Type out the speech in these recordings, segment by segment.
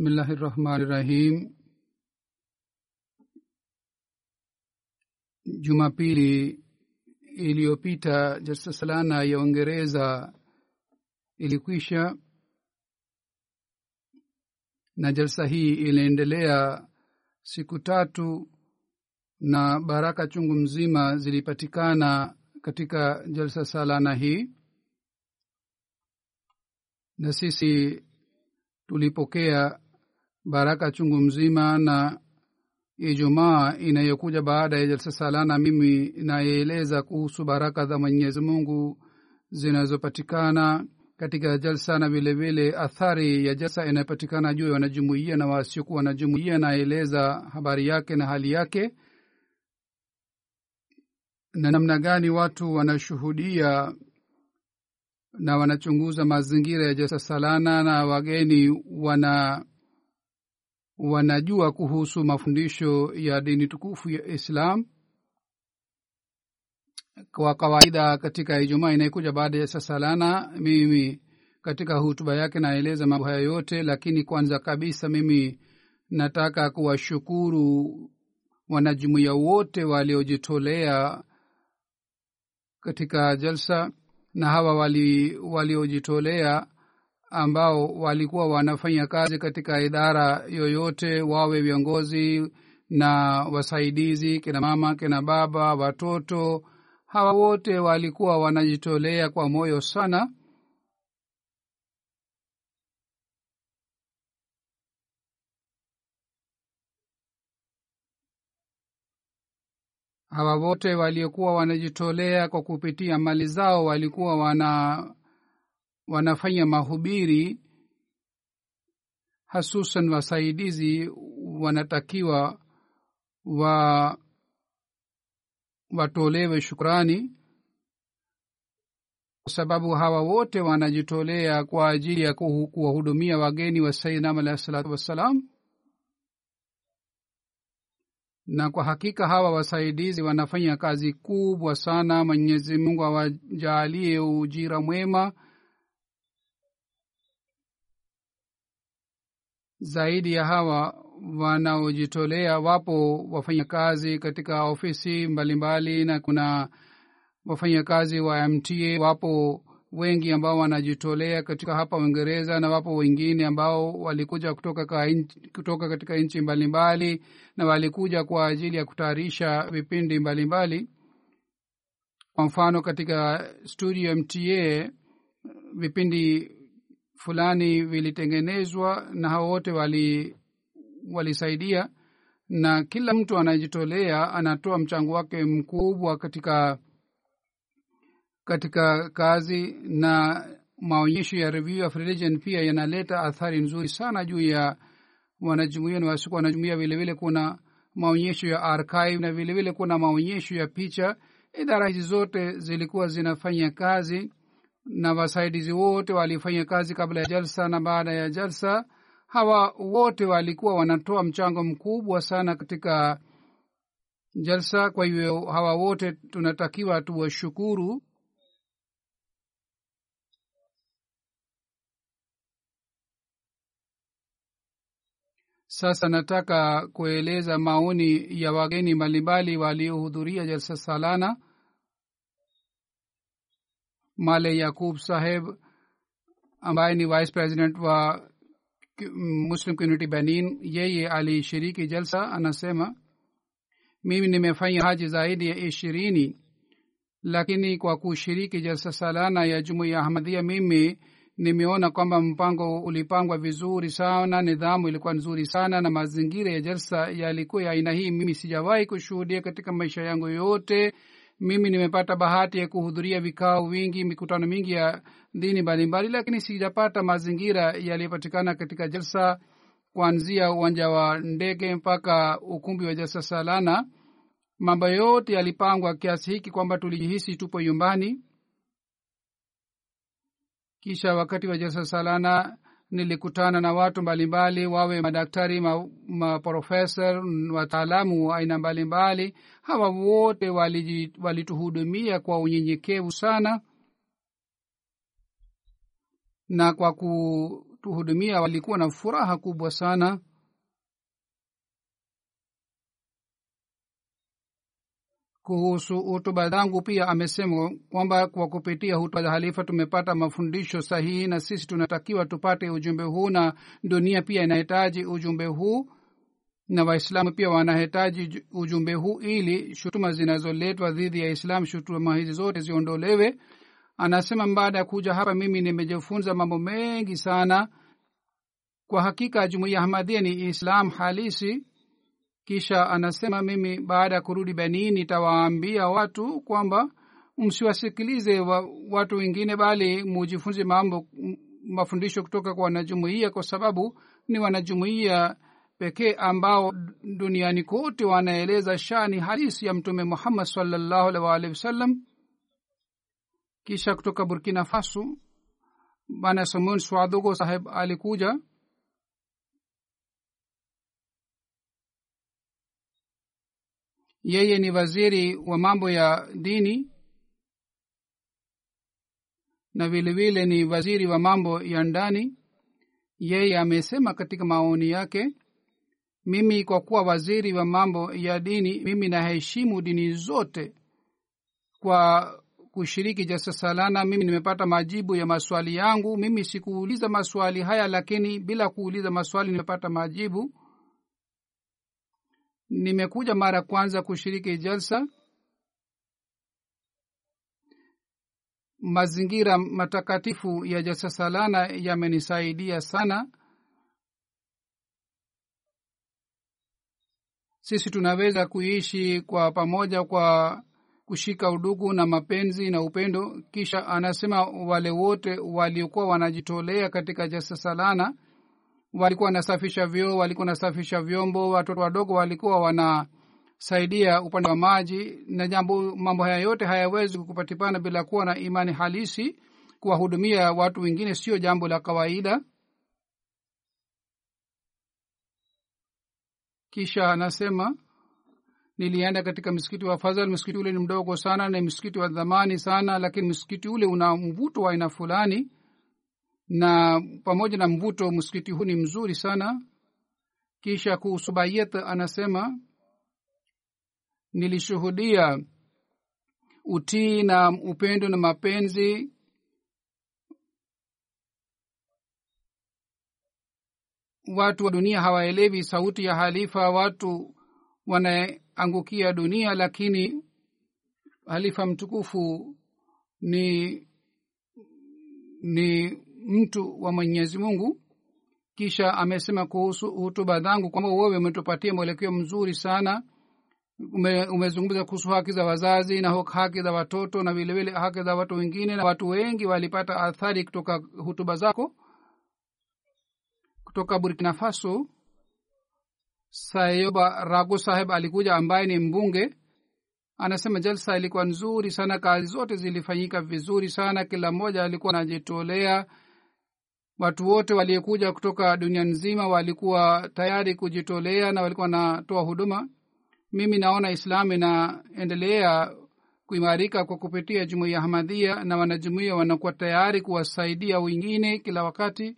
bismillahi rahmani rahim jumapili iliyopita jalsa salana ya uingereza ilikwisha na jalsa hii iliendelea siku tatu na baraka chungu mzima zilipatikana katika jalsa salana hii. Na sisi tulipokea baraka chungu mzima na ijumaa inayokuja baada ya jalsa salana mimi nayeeleza kuhusu baraka za mwenyezi mungu zinazopatikana katika jalsa na vilevile athari ya jalsa inayopatikana juu ya wanajumuia na wasiokuwa wanajumuia naeleza habari yake na hali yake na namna gani watu wanashuhudia na wanachunguza mazingira ya jalsa salana na wageni wana wanajua kuhusu mafundisho ya dini tukufu ya islam. Kwa kawaida katika ijumaa inayokuja baada ya sasalana mimi katika hutuba yake naeleza mambo haya yote lakini kwanza kabisa mimi nataka kuwashukuru wanajumuiya wote waliojitolea katika jalsa na hawa wali waliojitolea ambao walikuwa wanafanya kazi katika idara yoyote wawe viongozi na wasaidizi kina mama kina baba watoto hawa wote walikuwa wanajitolea kwa moyo sana. Hawa wote waliokuwa wanajitolea kwa kupitia mali zao walikuwa wana wanafanya mahubiri hasusan wasaidizi wanatakiwa wa watolewe shukrani kwa sababu hawa wote wanajitolea kwa ajili ya kuwahudumia wageni wa saidnam alahi salatu wassalam. Na kwa hakika hawa wasaidizi wanafanya kazi kubwa sana. Mwenyezi mungu awajaalie ujira mwema zaidi ya hawa wanaojitolea wapo wafanyakazi katika ofisi mbalimbali mbali, na kuna wafanyakazi wa mta wapo wengi ambao wanajitolea katika hapa uingereza na wapo wengine ambao walikuja kutoka, ka inchi, kutoka katika nchi mbalimbali na walikuja kwa ajili ya kutayarisha vipindi mbalimbali. Kwa mfano katika studio mta vipindi fulani vilitengenezwa na hao wote wali walisaidia. Na kila mtu anajitolea anatoa mchango wake mkubwa katika katika kazi na maonyesho ya review of religion pia yanaleta athari nzuri sana juu ya wanajumuia na wasiku wanajumuia vilevile kuna maonyesho ya archive na vilevile kuna maonyesho ya picha. Idara hizi zote zilikuwa zinafanya kazi na wasaidizi wote walifanya kazi kabla ya jalsa na baada ya jalsa. Hawa wote walikuwa wanatoa mchango mkubwa sana katika jalsa. Kwa hivyo hawa wote tunatakiwa tuwashukuru. Sasa nataka kueleza maoni ya wageni mbalimbali waliohudhuria jalsa salana male Yaqub saheb ambaye ni vice president wa muslim community benin yeye alishiriki jalsa anasema mimi nimefanya haji zaidi ya ishirini lakini kwa kushiriki jalsa salana ya jumuiya ahmadhia mimi nimeona kwamba mpango ulipangwa vizuri sana nidhamu ilikuwa nzuri sana na mazingira ya jalsa yalikuwa ya aina hii. Mimi sijawahi kushuhudia katika maisha yangu yote mimi nimepata bahati ya kuhudhuria vikao vingi mikutano mingi ya dini mbalimbali lakini sijapata mazingira yaliyopatikana katika jalsa kuanzia uwanja wa ndege mpaka ukumbi wa jalsa salana. Mambo yote yalipangwa kiasi hiki kwamba tulijihisi tupo nyumbani. Kisha wakati wa jalsa salana nilikutana na watu mbalimbali wawe madaktari maprofesa ma wataalamu wa aina mbalimbali. Hawa wote walituhudumia wali kwa unyenyekevu sana. Na kwa kutuhudumia walikuwa na furaha kubwa sana kuhusu hutuba zangu pia amesema kwamba kwa kupitia hutuba za halifa tumepata mafundisho sahihi na sisi tunatakiwa tupate ujumbe huu na dunia pia inahitaji ujumbe huu na waislamu pia wanahitaji ujumbe huu ili shutuma zinazoletwa dhidi ya islam shutuma hizi zote ziondolewe. Anasema baada ya kuja hapa mimi nimejifunza mambo mengi sana. Kwa hakika jumuiya ahmadia ni islam halisi kisha anasema mimi baada ya kurudi benin nitawaambia watu kwamba msiwasikilize wa, watu wengine bali mujifunze mambo mafundisho kutoka kwa wanajumuia kwa sababu ni wanajumuia pekee ambao duniani kote wanaeleza shani halisi ya mtume muhammad salllahu waalihi wasallam. Kisha kutoka burkina faso bana samon swadogo saheb alikuja yeye ni waziri wa mambo ya dini na vilevile ni waziri wa mambo ya ndani. Yeye amesema katika maoni yake mimi kwa kuwa waziri wa mambo ya dini mimi naheshimu dini zote kwa kushiriki jasa salana. Mimi nimepata majibu ya maswali yangu. Mimi sikuuliza maswali haya lakini bila kuuliza maswali nimepata majibu nimekuja mara kwanza kushiriki jalsa. Mazingira matakatifu ya jalsa salana yamenisaidia sana. Sisi tunaweza kuishi kwa pamoja kwa kushika udugu na mapenzi na upendo. Kisha anasema wale wote waliokuwa wanajitolea katika jalsa salana walikuwa wanasafisha vyoo walikuwa wanasafisha vyombo watoto wadogo walikuwa wanasaidia upande wa maji na jambo mambo haya yote hayawezi kupatikana bila kuwa na imani halisi kuwahudumia watu wengine sio jambo la kawaida. Kisha anasema nilienda katika msikiti wa fadhal msikiti ule ni mdogo sana na msikiti wa dhamani sana lakini msikiti ule una mvuto wa aina fulani na pamoja na mvuto msikiti huu ni mzuri sana. Kisha kuhusu bayet anasema nilishuhudia utii na upendo na mapenzi watu wa dunia. Hawaelewi sauti ya halifa watu wanaangukia dunia lakini halifa mtukufu ni ni mtu wa mwenyezi mungu. Kisha amesema kuhusu hutuba zangu kwamba wewe umetupatia mwelekeo mzuri sana. Ume, umezungumza kuhusu haki za wazazi na haki za watoto na vilevile haki za watu wengine na watu wengi walipata athari kutoka hutuba zako. Kutoka burkina faso sayoba rago saheb alikuja ambaye ni mbunge. Anasema jalsa ilikuwa nzuri sana kazi zote zilifanyika vizuri sana kila mmoja alikuwa anajitolea watu wote waliokuja kutoka dunia nzima walikuwa tayari kujitolea na walikuwa wanatoa huduma. Mimi naona islamu inaendelea kuimarika kwa kupitia jumuiya ya hamadhia na wanajumuia wanakuwa tayari kuwasaidia wengine kila wakati.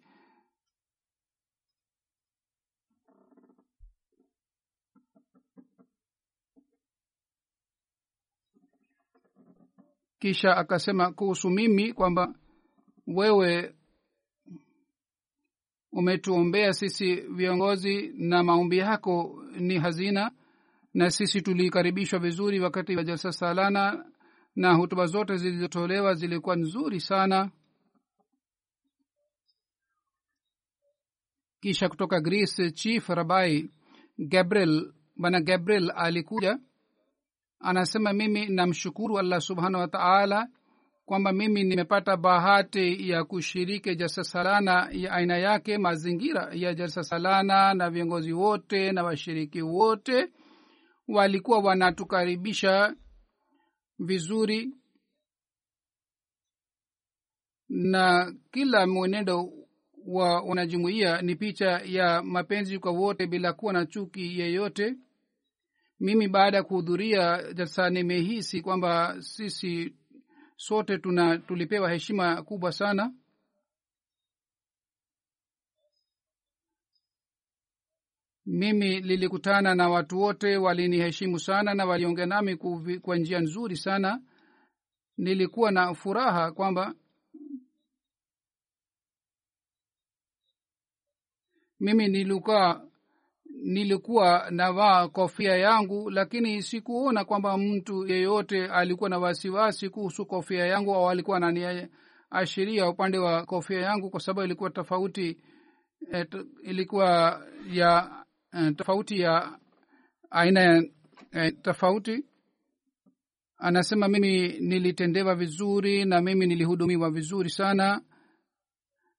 Kisha akasema kuhusu mimi kwamba wewe umetuombea sisi viongozi na maombi yako ni hazina na sisi tulikaribishwa vizuri wakati wa jalsa salana na hutuba zote zilizotolewa zilikuwa nzuri sana. Kisha kutoka greece chief rabai gabriel bwana gabriel alikuja anasema mimi namshukuru allah subhanahu wa taala kwamba mimi nimepata bahati ya kushiriki jalsa salana ya aina yake mazingira ya jalsa salana na viongozi wote na washiriki wote walikuwa wanatukaribisha vizuri na kila mwenendo wa wanajumuia ni picha ya mapenzi kwa wote bila kuwa na chuki yeyote. Mimi baada ya kuhudhuria jalsa nimehisi kwamba sisi sote tuna tulipewa heshima kubwa sana. Mimi lilikutana na watu wote waliniheshimu sana na waliongea nami kwa njia nzuri sana. Nilikuwa na furaha kwamba mimi nilikuwa nilikuwa navaa kofia yangu lakini sikuona kwamba mtu yeyote alikuwa na wasiwasi kuhusu kofia yangu au alikuwa naniashiria upande wa kofia yangu kwa sababu ilikuwa tofauti et, ilikuwa ya eh, tofauti ya aina ya eh, tofauti. Anasema mimi nilitendewa vizuri na mimi nilihudumiwa vizuri sana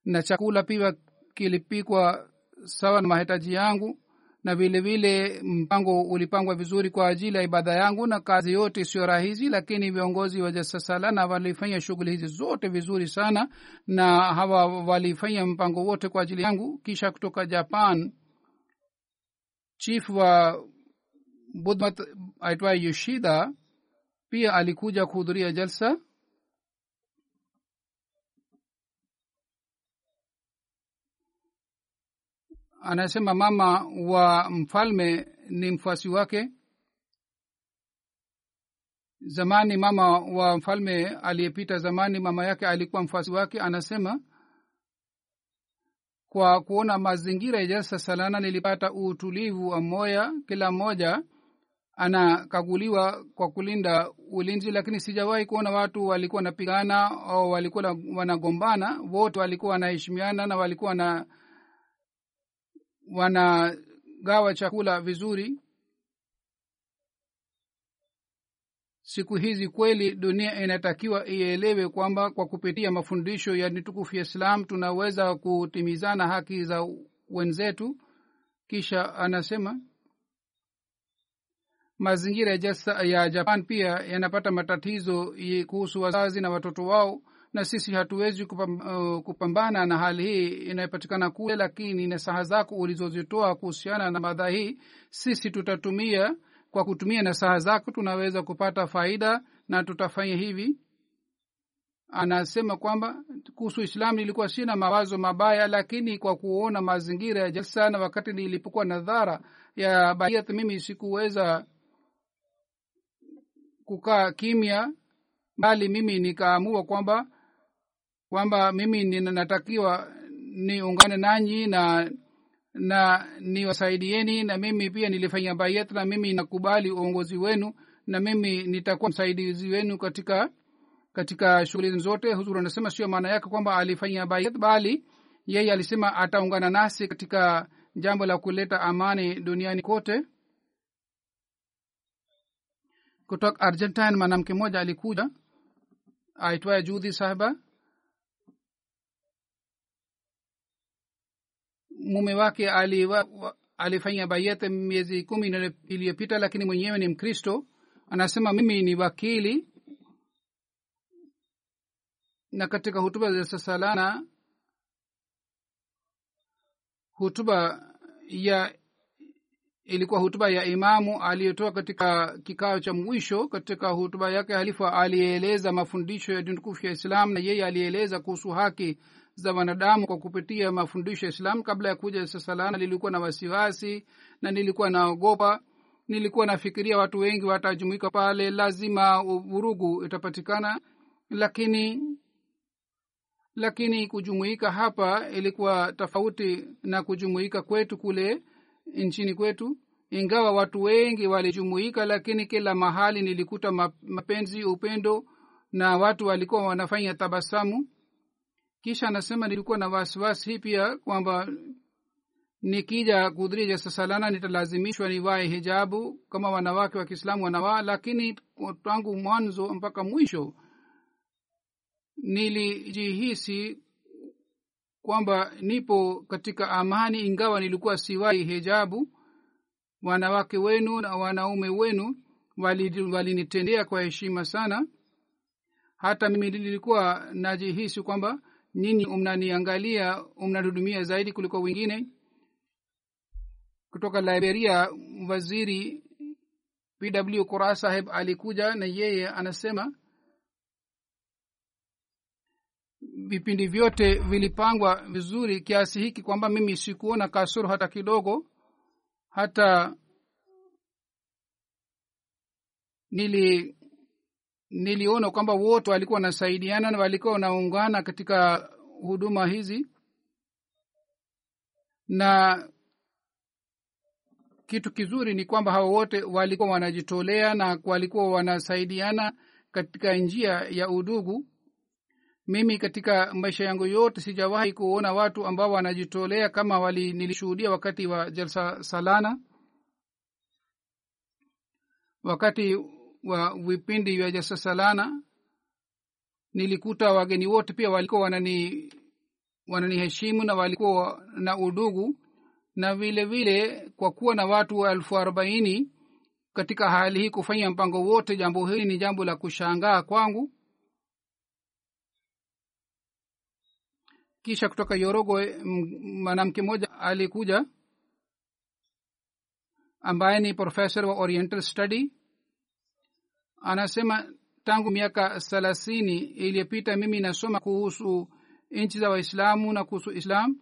na chakula pia kilipikwa sawa na mahitaji yangu na vile vile mpango ulipangwa vizuri kwa ajili ya ibada yangu na kazi yote sio rahisi lakini viongozi wa jasasalana walifanya shughuli hizi zote vizuri sana na hawa walifanya mpango wote kwa ajili yangu. Kisha kutoka japan chief wa budmat aitwa yoshida pia alikuja kuhudhuria jalsa anasema mama wa mfalme ni mfuasi wake. Zamani mama wa mfalme aliyepita zamani mama yake alikuwa mfuasi wake. Anasema kwa kuona mazingira ya salana nilipata utulivu wa moya kila mmoja anakaguliwa kwa kulinda ulinzi lakini sijawahi kuona watu walikuwa wanapigana au walikuwa wanagombana. Wote walikuwa wanaheshimiana na walikuwa na wanagawa chakula vizuri. Siku hizi kweli dunia inatakiwa ielewe kwamba kwa kupitia mafundisho ya nitukufu ya islam tunaweza kutimizana haki za wenzetu. Kisha anasema mazingira ya japan pia yanapata matatizo kuhusu wazazi na watoto wao na sisi hatuwezi uh, kupambana na hali hii inayopatikana kule lakini nasaha zako ulizozitoa kuhusiana na madha hii sisi tutatumia kwa kutumia nasaha zako tunaweza kupata faida na tutafanya hivi. Anasema kwamba kuhusu islamu nilikuwa sina mawazo mabaya lakini kwa kuona mazingira ya jalsa wakati nilipokuwa na dhara ya baiat mimi sikuweza kukaa kimya bali mimi nikaamua kwamba kwamba mimi ninatakiwa niungane nanyi na na niwasaidieni na mimi pia nilifanya bayat na mimi nakubali uongozi wenu na mimi nitakuwa msaidizi wenu katika katika shughuli zote. Huzuri anasema sio maana yake kwamba alifanya bayat bali yeye alisema ataungana nasi katika jambo la kuleta amani duniani kote. Kutoka argentine mwanamke mmoja alikuja aitwaye judhi sahiba mume wake aliwa, wa, alifanya bayat miezi kumi iliyopita lakini mwenyewe ni mkristo. Anasema mimi ni wakili. Na katika hutuba za sasalana hutuba ya ilikuwa hutuba ya imamu aliyotoa katika kikao cha mwisho katika hutuba yake halifa alieleza mafundisho ya dini tukufu ya islam na yeye alieleza kuhusu haki za wanadamu kwa kupitia mafundisho ya islam kabla ya kuja sasalana lilikuwa na wasiwasi na nilikuwa naogopa. Nilikuwa nafikiria watu wengi watajumuika pale lazima vurugu itapatikana. Lakini lakini kujumuika hapa ilikuwa tofauti na kujumuika kwetu kule nchini kwetu. Ingawa watu wengi walijumuika lakini kila mahali nilikuta mapenzi upendo na watu walikuwa wanafanya tabasamu kisha anasema nilikuwa na wasiwasi hii pia kwamba nikija kuhudhuria jalsa salana nitalazimishwa nivae hijabu kama wanawake wa kiislamu wanawaa lakini tangu mwanzo mpaka mwisho nilijihisi kwamba nipo katika amani ingawa nilikuwa siwai hijabu. Wanawake wenu na wanaume wenu walinitendea wali kwa heshima sana. Hata mimi nilikuwa najihisi kwamba nyinyi mnaniangalia mnanihudumia zaidi kuliko wengine? Kutoka liberia waziri pw kura saheb alikuja na yeye anasema vipindi vyote vilipangwa vizuri kiasi hiki kwamba mimi sikuona kasoro hata kidogo. Hata nili niliona kwamba wote walikuwa wanasaidiana na walikuwa wanaungana katika huduma hizi. Na kitu kizuri ni kwamba hawa wote walikuwa wanajitolea na walikuwa wanasaidiana katika njia ya udugu. Mimi katika maisha yangu yote sijawahi kuona watu ambao wanajitolea kama wali nilishuhudia wakati wa jalsa salana. Wakati wa vipindi vya jasasalana. Nilikuta wageni wote pia walikuwa wanani wananiheshimu na walikuwa na udugu. Na vile vile kwa kuwa na watu elfu arobaini katika hali hii kufanya mpango wote jambo hili ni jambo la kushangaa kwangu. Kisha kutoka yorogo mwanamke mmoja alikuja ambaye ni professor wa oriental study anasema tangu miaka thelathini iliyopita mimi nasoma kuhusu nchi za waislamu na kuhusu islam.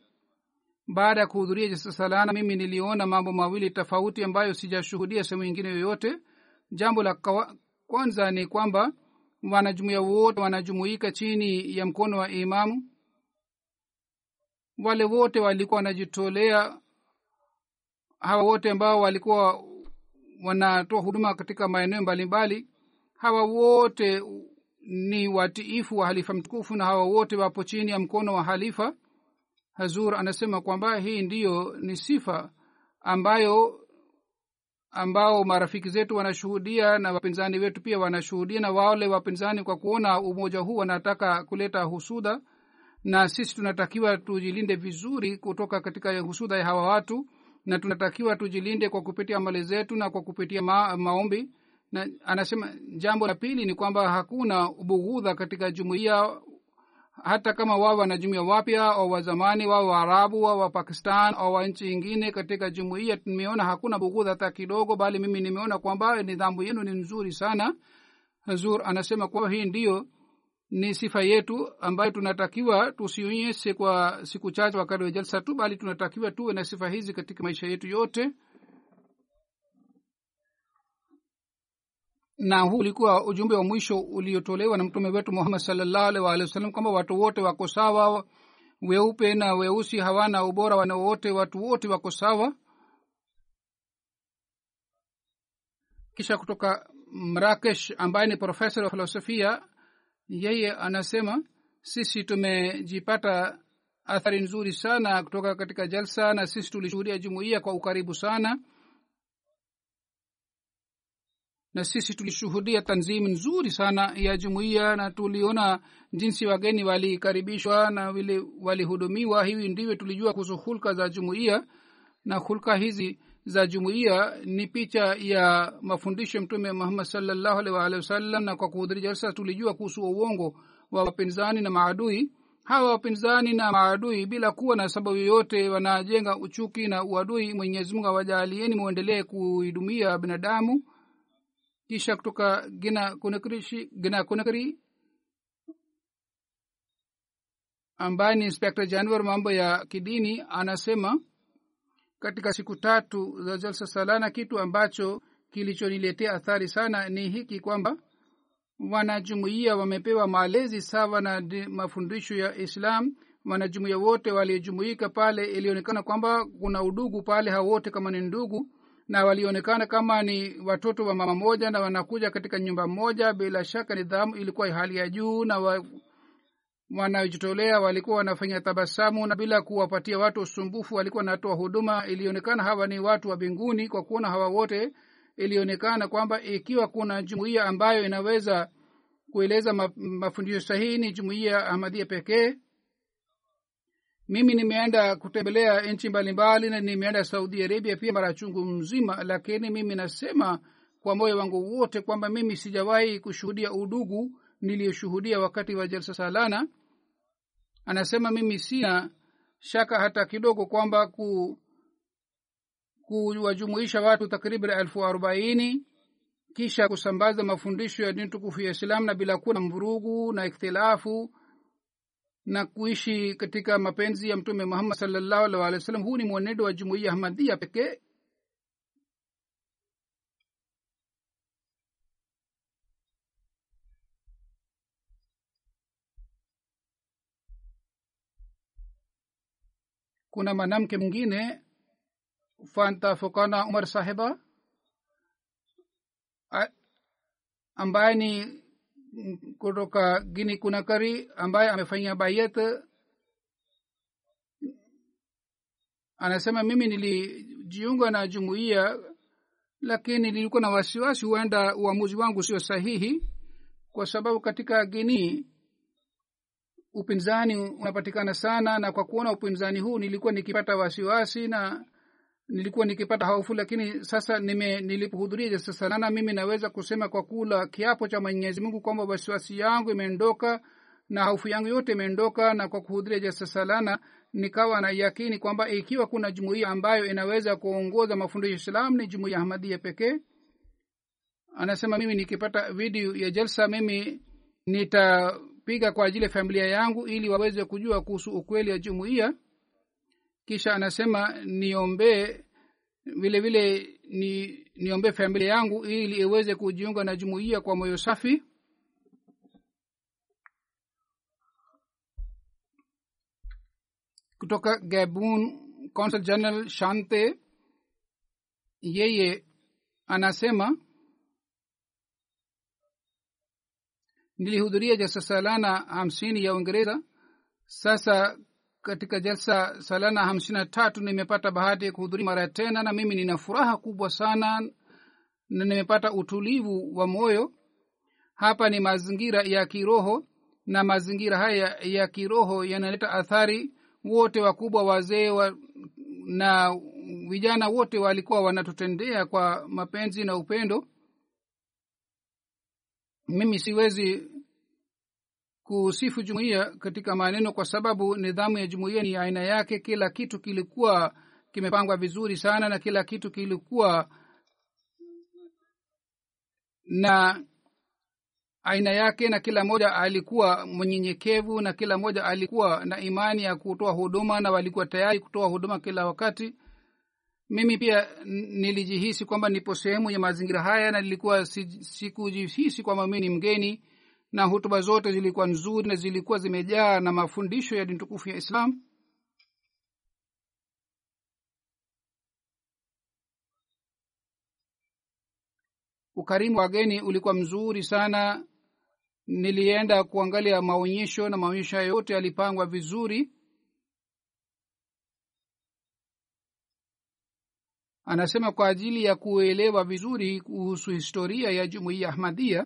Baada ya kuhudhuria jasasalana mimi niliona mambo mawili tofauti ambayo sijashuhudia sehemu ingine yoyote. Jambo la kwanza ni kwamba wanajumuia wote wanajumuika chini ya mkono wa imamu. Wale wote walikuwa wanajitolea hawa wote ambao walikuwa wanatoa huduma katika maeneo mbalimbali hawa wote ni watiifu wa halifa mtukufu na hawa wote wapo chini ya mkono wa halifa. Hazur anasema kwamba hii ndiyo ni sifa ambayo ambao marafiki zetu wanashuhudia na wapinzani wetu pia wanashuhudia na wale wapinzani kwa kuona umoja huu wanataka kuleta husuda. Na sisi tunatakiwa tujilinde vizuri kutoka katika husuda ya hawa watu na tunatakiwa tujilinde kwa kupitia mali zetu na kwa kupitia ma, maombi na anasema jambo la pili ni kwamba hakuna ubughudha katika jumuiya hata kama wao wanajumuia wapya au wazamani wao waarabu au wapakistan au wa nchi ingine katika jumuiya. Nimeona hakuna bughudha hata kidogo bali mimi nimeona kwamba nidhamu yenu ni nzuri sana. Zur anasema kwamba hii ndiyo ni sifa yetu ambayo tunatakiwa tusionyeshe kwa siku chache wakati wa jalsa tu bali tunatakiwa tuwe na sifa hizi katika maisha yetu yote na huu ulikuwa ujumbe wa mwisho uliotolewa na mtume wetu muhammad salllahu alih waalihi wasallam kwamba watu wote wako sawa weupe na weusi hawana ubora wana wote watu wote wako sawa. Kisha kutoka mrakesh ambaye ni profesa wa filosofia yeye anasema sisi tumejipata athari nzuri sana kutoka katika jalsa na sisi tulishuhudia jumuiya kwa ukaribu sana na sisi tulishuhudia tanzimu nzuri sana ya jumuiya na tuliona jinsi wageni walikaribishwa na vile walihudumiwa. Hivi ndivyo tulijua kuhusu hulka za jumuiya. Na hulka hizi za jumuiya ni picha ya mafundisho ya mtume muhammad salllahu alhi waalihi wasallam na kwa kuhudhuria jalsa tulijua kuhusu uongo wa wapinzani na maadui. Hawa wapinzani na maadui bila kuwa na sababu yoyote wanajenga uchuki na uadui. Mwenyezimungu awajaalieni mwendelee kuidumia binadamu kisha kutoka gina kunakrishi gina kunakri ambaye ni inspekta januar mambo ya kidini anasema katika siku tatu za jalsa salana kitu ambacho kilichoniletea athari sana ni hiki kwamba wanajumuia wamepewa malezi sawa na mafundisho ya islam. Wanajumuia wote waliojumuika pale ilionekana kwamba kuna udugu pale hawote kama ni ndugu na walionekana kama ni watoto wa mama moja na wanakuja katika nyumba moja. Bila shaka nidhamu ilikuwa hali ya juu na wa, wanaojitolea walikuwa wanafanya tabasamu na bila kuwapatia watu usumbufu walikuwa wanatoa huduma. Ilionekana hawa ni watu wa mbinguni kwa kuona hawa wote ilionekana kwamba ikiwa kuna jumuiya ambayo inaweza kueleza mafundisho sahihi ni jumuiya ahmadia pekee mimi nimeenda kutembelea nchi mbalimbali na nimeenda saudi arabia pia mara chungu mzima lakini mimi nasema kwa moyo wangu wote kwamba mimi sijawahi kushuhudia udugu niliyoshuhudia wakati wa jalsa salana. Anasema mimi sina shaka hata kidogo kwamba ku kuwajumuisha watu takriban elfu arobaini kisha kusambaza mafundisho ya dini tukufu ya islam na bila kuwa na mvurugu na ikhtilafu na kuishi katika mapenzi ya mtume muhammad salllahu alh walih wa sallam. Huu ni mwenendo wa jumuiya ahmadia pekee. Kuna mwanamke mwingine fanta fokana umar sahiba ambaye ni kutoka gini kunakari ambaye amefanyia bayet. Anasema mimi nilijiunga na jumuiya lakini nilikuwa na wasiwasi huenda uamuzi wangu sio sahihi kwa sababu katika gini upinzani unapatikana sana na kwa kuona upinzani huu nilikuwa nikipata wasiwasi na nilikuwa nikipata hofu lakini sasa nime nilipohudhuria jasasalana mimi naweza kusema kwa kula kiapo cha mwenyezi mungu kwamba wasiwasi yangu imeondoka na hofu yangu yote imeondoka na kwa kuhudhuria jasasalana nikawa na yakini kwamba ikiwa kuna jumuiya ambayo inaweza kuongoza mafundisho ya islam ni jumuiya ahmadia pekee. Anasema mimi nikipata video ya jalsa mimi nitapiga kwa ajili ya familia yangu ili waweze kujua kuhusu ukweli wa jumuiya kisha anasema niombee vile vile ni niombee familia yangu ili iweze kujiunga na jumuiya kwa moyo safi. Kutoka gabun consul general shante yeye anasema nilihudhuria jalsa salana hamsini ya uingereza. Sasa katika jalsa salana hamsini na tatu nimepata bahati ya kuhudhuria mara tena na mimi nina furaha kubwa sana na nimepata utulivu wa moyo. Hapa ni mazingira ya kiroho na mazingira haya ya kiroho yanaleta athari. Wote wakubwa wazee wa, na vijana wote walikuwa wanatutendea kwa mapenzi na upendo. Mimi siwezi kusifu jumuiya katika maneno kwa sababu nidhamu ya jumuiya ni aina yake. Kila kitu kilikuwa kimepangwa vizuri sana na kila kitu kilikuwa na aina yake na kila mmoja alikuwa mnyenyekevu na kila mmoja alikuwa na imani ya kutoa huduma na walikuwa tayari kutoa huduma kila wakati. Mimi pia nilijihisi kwamba nipo sehemu ya mazingira haya na nilikuwa sikujihisi kwamba mii ni mgeni na hutuba zote zilikuwa nzuri na zilikuwa zimejaa na mafundisho ya dini tukufu ya islam. Ukarimu wa wageni ulikuwa mzuri sana. Nilienda kuangalia maonyesho na maonyesho hayo yote yalipangwa vizuri. Anasema kwa ajili ya kuelewa vizuri kuhusu historia ya jumuiya ahmadia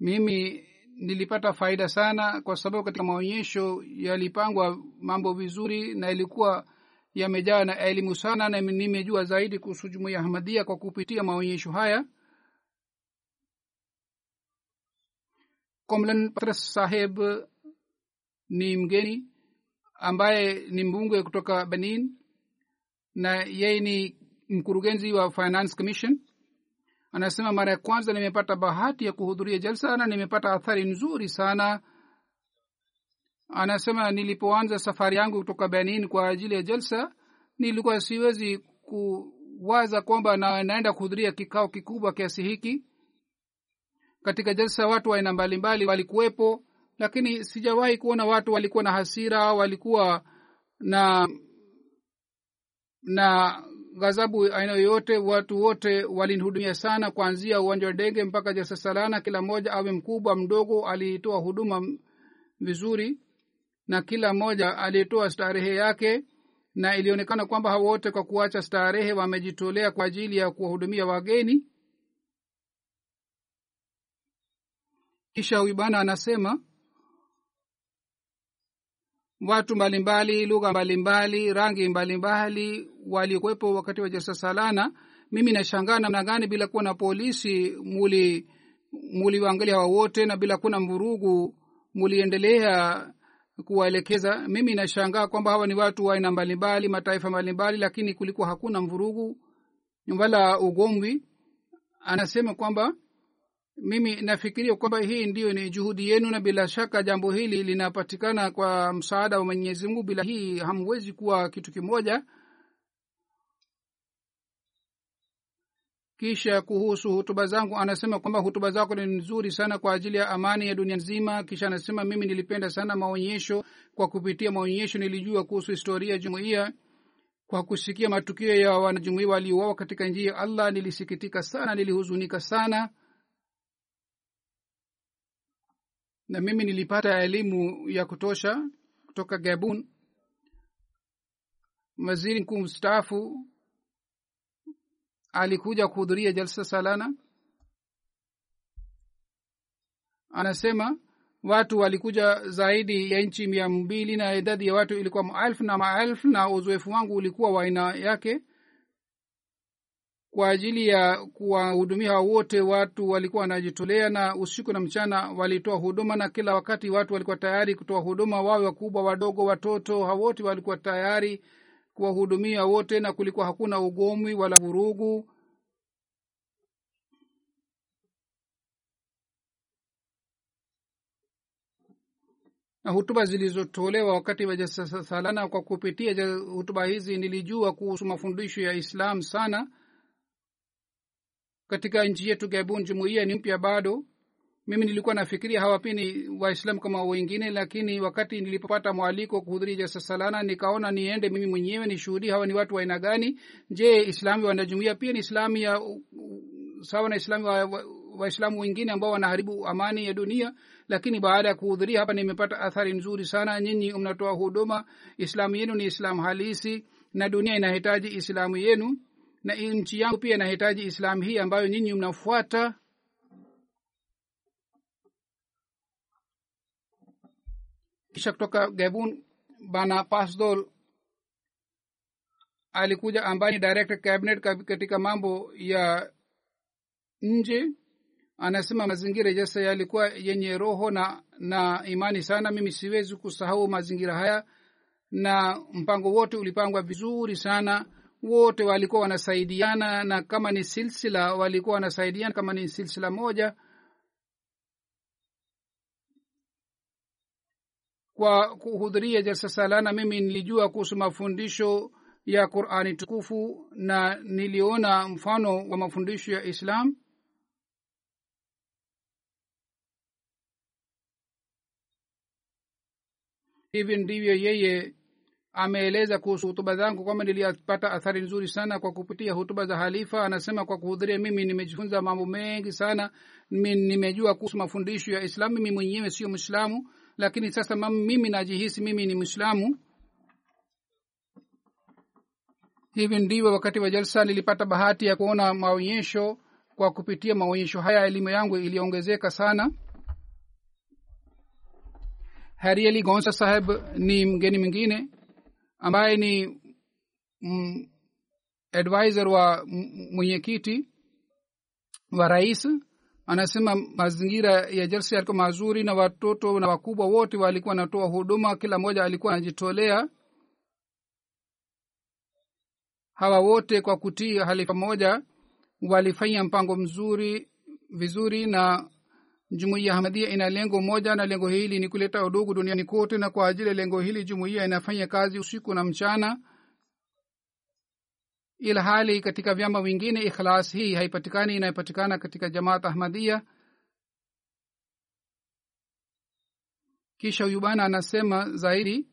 mimi nilipata faida sana kwa sababu katika maonyesho yalipangwa mambo vizuri na ilikuwa yamejaa na elimu sana na nimejua zaidi kuhusu jumuiya ahmadia kwa kupitia maonyesho haya. Komlan patras saheb ni mgeni ambaye ni mbunge kutoka benin na yeye ni mkurugenzi wa finance commission anasema mara ya kwanza nimepata bahati ya kuhudhuria jalsa na nimepata athari nzuri sana. Anasema nilipoanza safari yangu kutoka benin kwa ajili ya jalsa nilikuwa siwezi kuwaza kwamba na naenda kuhudhuria kikao kikubwa kiasi hiki. Katika jalsa watu wa aina mbalimbali walikuwepo lakini sijawahi kuona watu walikuwa na hasira walikuwa na na ghadhabu aina yoyote watu wote walinihudumia sana kuanzia uwanja wa ndege mpaka jasasalana kila mmoja awe mkubwa mdogo alitoa huduma vizuri na kila mmoja alitoa starehe yake. Na ilionekana kwamba hawa wote kwa kuacha starehe wamejitolea kwa ajili ya kuwahudumia wageni. Kisha huyu bwana anasema watu mbalimbali lugha mbalimbali rangi mbalimbali waliokuwepo wakati wa jalsa salana. Mimi nashangaa namna gani bila kuwa na polisi muli muliwaangalia wawote na bila kuwa na mvurugu muliendelea kuwaelekeza. Mimi nashangaa kwamba hawa ni watu wa aina mbalimbali mataifa mbalimbali lakini kulikuwa hakuna mvurugu wala ugomvi. Anasema kwamba mimi nafikiria kwamba hii ndiyo ni juhudi yenu na bila shaka jambo hili linapatikana kwa msaada wa mwenyezi mungu. Bila hii hamwezi kuwa kitu kimoja. Kisha kuhusu hutuba zangu anasema kwamba hutuba zako ni nzuri sana kwa ajili ya amani ya dunia nzima. Kisha anasema mimi nilipenda sana maonyesho. Kwa kupitia maonyesho nilijua kuhusu historia ya jumuiya. Kwa kusikia matukio ya wanajumuia waliouawa katika njia ya allah nilisikitika sana nilihuzunika sana na mimi nilipata elimu ya kutosha kutoka gabun waziri mkuu mstaafu alikuja kuhudhuria jalsa salana. Anasema watu walikuja zaidi ya nchi mia mbili na idadi ya watu ilikuwa maelfu na maelfu na uzoefu wangu ulikuwa wa aina yake kwa ajili ya kuwahudumia wote watu walikuwa wanajitolea na usiku na mchana walitoa huduma na kila wakati watu walikuwa tayari kutoa huduma wawe wakubwa wadogo watoto hawote walikuwa tayari kuwahudumia wote na kulikuwa hakuna ugomwi wala vurugu. Na hutuba zilizotolewa wakati wa jasasalana kwa kupitia hutuba hizi nilijua kuhusu mafundisho ya islam sana katika nchi yetu gabun jumuiya ni mpya bado. Mimi nilikuwa nafikiria hawapini waislam kama wengine lakini wakati nilipopata mwaliko kuhudhuria jalsa salana nikaona niende mimi mwenyewe nishuhudie hawa ni watu wa aina gani. Je islami wanajumuia pia? Ni islami ya sawa na islamu waislamu wa wengine ambao wanaharibu amani ya dunia. Lakini baada ya kuhudhuria hapa nimepata athari nzuri sana. Nyinyi mnatoa huduma islamu yenu ni islamu halisi na dunia inahitaji islamu yenu na nchi yangu pia inahitaji islamu hii ambayo nyinyi mnafuata. Kisha kutoka gabun bana pasdol alikuja ambaye ni director cabinet katika mambo ya nje. Anasema mazingira jasa yalikuwa yenye roho na na imani sana. Mimi siwezi kusahau mazingira haya na mpango wote ulipangwa vizuri sana wote walikuwa wanasaidiana na kama ni silsila walikuwa wanasaidiana kama ni silsila moja. Kwa kuhudhuria jalsa salana mimi nilijua kuhusu mafundisho ya qurani tukufu na niliona mfano wa mafundisho ya islam. Hivi ndivyo yeye ameeleza kuhusu hutuba zangu kwamba niliyapata athari nzuri sana kwa kupitia hutuba za halifa. Anasema kwa kuhudhuria mimi nimejifunza mambo mengi sana. Nimejua kuhusu mafundisho ya islam mimi mwenyewe sio mwislamu lakini sasa mimi najihisi mimi ni mwislamu hivi ndivyo wakati wa jalsa nilipata bahati ya kuona maonyesho kwa kupitia maonyesho haya. Elimu yangu iliongezeka sana. Harieli gonsa saheb ni mgeni mwingine ambaye ni mm, advisor wa mwenyekiti wa rais anasema mazingira ya jalsa yalikuwa mazuri na watoto na wakubwa wote walikuwa wanatoa huduma kila mmoja alikuwa anajitolea. Hawa wote kwa kutii halifa moja walifanya mpango mzuri vizuri na jumuiya hamadia ina lengo moja na lengo hili ni kuleta udugu duniani kote na kwa ajili ya lengo hili jumuiya inafanya kazi usiku na mchana. Ila hali katika vyama vingine ikhlas hii haipatikani inayopatikana katika jamaat ahmadia kisha huyu bana anasema zaidi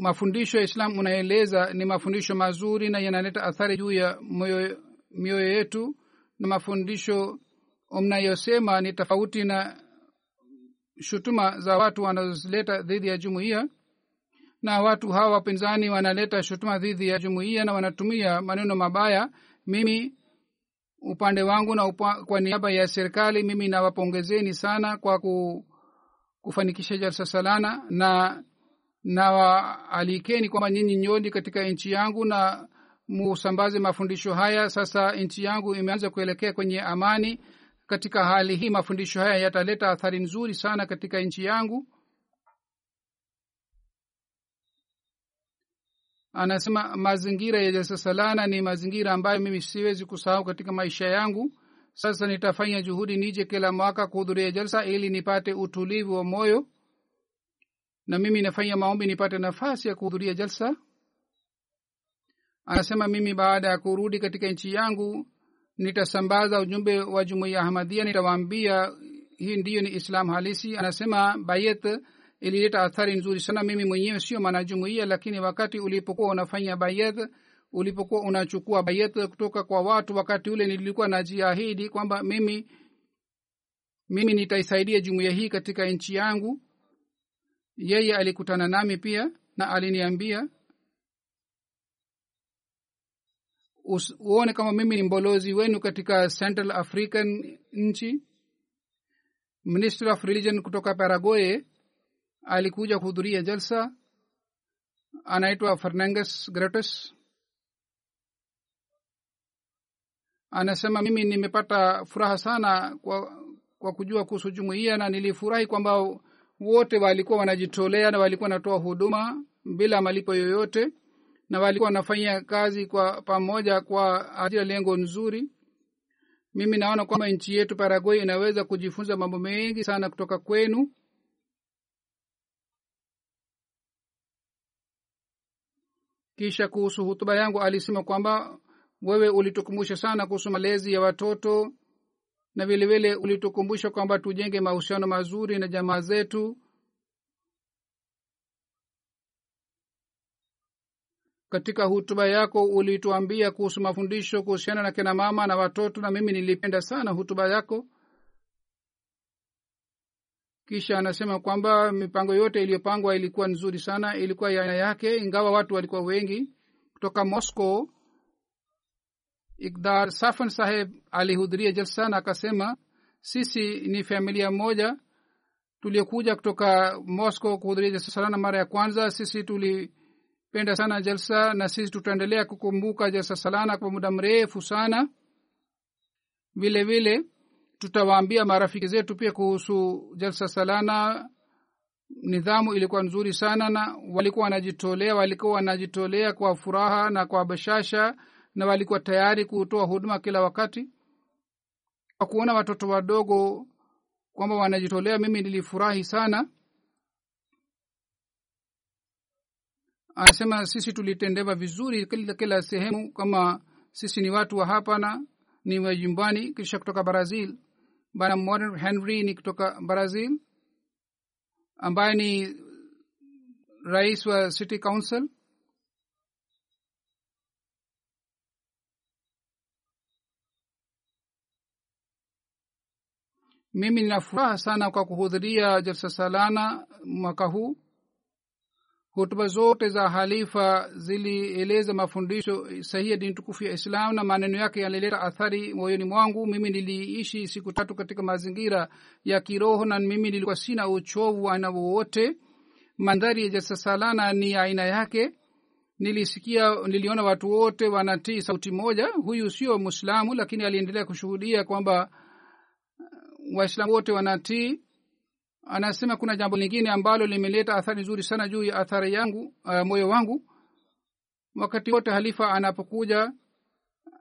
mafundisho ya islam unaeleza ni mafundisho mazuri na yanaleta athari juu ya mioyo yetu na mafundisho mnayosema ni tofauti na shutuma za watu wanazozileta dhidi ya jumuiya. Na watu hawa wapinzani wanaleta shutuma dhidi ya jumuiya na wanatumia maneno mabaya. Mimi upande wangu na upa, kwa niaba ya serikali mimi nawapongezeni sana kwa ku, kufanikisha jalsa salana na nawaalikeni kwamba nyinyi nyoni katika nchi yangu na musambaze mafundisho haya. Sasa nchi yangu imeanza kuelekea kwenye amani. Katika hali hii mafundisho haya yataleta athari nzuri sana katika nchi yangu. Anasema mazingira ya jasasalana ni mazingira ambayo mimi siwezi kusahau katika maisha yangu. Sasa nitafanya juhudi nije kila mwaka kuhudhuria jalsa ili nipate utulivu wa moyo na mimi nafanya maombi nipate nafasi ya kuhudhuria jalsa? Anasema mimi baada ya kurudi katika nchi yangu nitasambaza ujumbe wa jumuiya ahmadia nitawaambia hii ndiyo ni islam halisi. Anasema bayet ilileta athari nzuri sana. Mimi mwenyewe sio mwanajumuia lakini wakati ulipokuwa unafanya bayet ulipokuwa unachukua bayet kutoka kwa watu wakati ule nilikuwa najiahidi kwamba mimi mimi nitaisaidia jumuiya hii katika nchi yangu yeye alikutana nami pia na aliniambia uone kama mimi ni mbolozi wenu katika central african nchi. Minister of religion kutoka paragoye alikuja kuhudhuria jalsa. Anaitwa fernanges gratus anasema mimi nimepata furaha sana kwa, kwa kujua kuhusu jumuiya na nilifurahi kwamba wote walikuwa wanajitolea na walikuwa wanatoa huduma bila malipo yoyote na walikuwa wanafanya kazi kwa pamoja kwa ajili ya lengo nzuri. Mimi naona kwamba nchi yetu paraguay inaweza kujifunza mambo mengi sana kutoka kwenu. Kisha kuhusu hutuba yangu alisema kwamba wewe ulitukumbusha sana kuhusu malezi ya watoto na vilevile ulitukumbusha kwamba tujenge mahusiano mazuri na jamaa zetu. Katika hutuba yako ulituambia kuhusu mafundisho kuhusiana na kina mama na watoto na mimi nilipenda sana hutuba yako. Kisha anasema kwamba mipango yote iliyopangwa ilikuwa nzuri sana ilikuwa ya aina yake ingawa watu walikuwa wengi. Kutoka moscow ikdar safan saheb alihudhuria jalsa na akasema sisi ni familia moja tuliokuja kutoka mosco kuhudhuria jalsa salana mara ya kwanza. Sisi tulipenda sana jalsa na sisi tutaendelea kukumbuka jalsa salana kwa muda mrefu sana. Vile vile tutawaambia marafiki zetu pia kuhusu jalsa salana nidhamu ilikuwa nzuri sana na walikuwa wanajitolea walikuwa wanajitolea kwa furaha na kwa bashasha na walikuwa tayari kutoa huduma kila wakati. Kwa kuona watoto wadogo kwamba wanajitolea mimi nilifurahi sana. Anasema sisi tulitendewa vizuri kila, kila sehemu kama sisi ni watu wa hapa na ni wajumbani kisha kutoka brazil bana modern henry ni kutoka brazil ambaye ni rais wa city council mimi ninafuraha sana kwa kuhudhuria jalsa salana mwaka huu. Hutuba zote za halifa zilieleza mafundisho sahihi ya dini tukufu ya islam na maneno yake yalileta athari moyoni mwangu. Mimi niliishi siku tatu katika mazingira ya kiroho na mimi nilikuwa sina uchovu aina wowote. Mandhari ya jalsa salana ni aina yake. Nilisikia niliona watu wote wanatii sauti moja. Huyu sio mwislamu lakini aliendelea kushuhudia kwamba waislamu wote wanatii. Anasema kuna jambo lingine ambalo limeleta athari nzuri sana juu ya athari yangu uh, moyo wangu. Wakati wote halifa anapokuja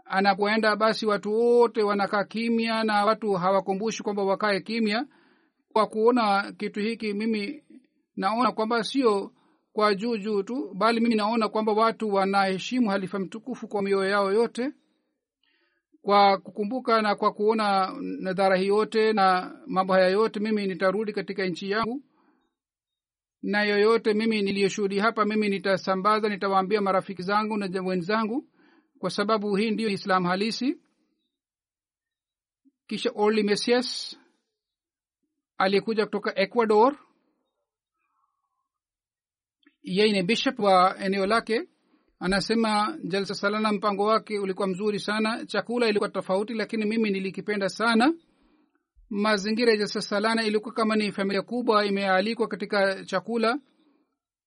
anapoenda basi watu wote wanakaa kimya na watu hawakumbushi kwamba wakae kimya. Kwa kuona kitu hiki mimi naona kwamba sio kwa juu juu tu bali mimi naona kwamba watu wanaheshimu halifa mtukufu kwa mioyo yao yote kwa kukumbuka na kwa kuona nadhara hii yote na mambo haya yote mimi nitarudi katika nchi yangu. Na yoyote mimi niliyoshuhudi hapa mimi nitasambaza nitawaambia marafiki zangu na wenzangu kwa sababu hii ndiyo islam halisi. Kisha orly messias aliyekuja kutoka ecuador. Yeye ni bishop wa eneo lake anasema jalsa salana mpango wake ulikuwa mzuri sana. Chakula ilikuwa tofauti lakini mimi nilikipenda sana. Mazingira ya jalsa salana ilikuwa kama ni familia kubwa imealikwa katika chakula.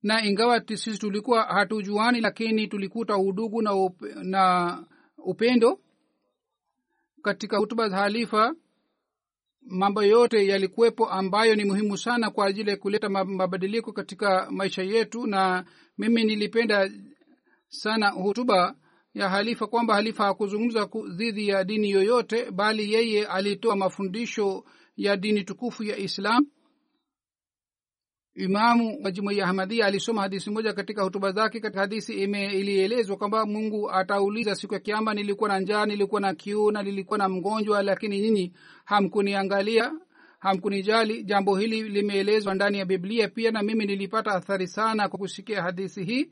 Na ingawa sisi tulikuwa hatujuani lakini tulikuta udugu na, up, na upendo. Katika hutuba za halifa mambo yote yalikuwepo ambayo ni muhimu sana kwa ajili ya kuleta mabadiliko katika maisha yetu. Na mimi nilipenda sana hutuba ya halifa kwamba halifa hakuzungumza dhidi ya dini yoyote bali yeye alitoa mafundisho ya dini tukufu ya islam. Imamu wa jumuiya ahmadia alisoma hadisi moja katika hutuba zake. Katika hadithi ilielezwa kwamba mungu atauliza siku ya kiamba nilikuwa na njaa nilikuwa na kiu na nilikuwa na mgonjwa lakini nyinyi hamkuniangalia hamkunijali. Jambo hili limeelezwa ndani ya biblia pia na mimi nilipata athari sana kwa kusikia hadithi hii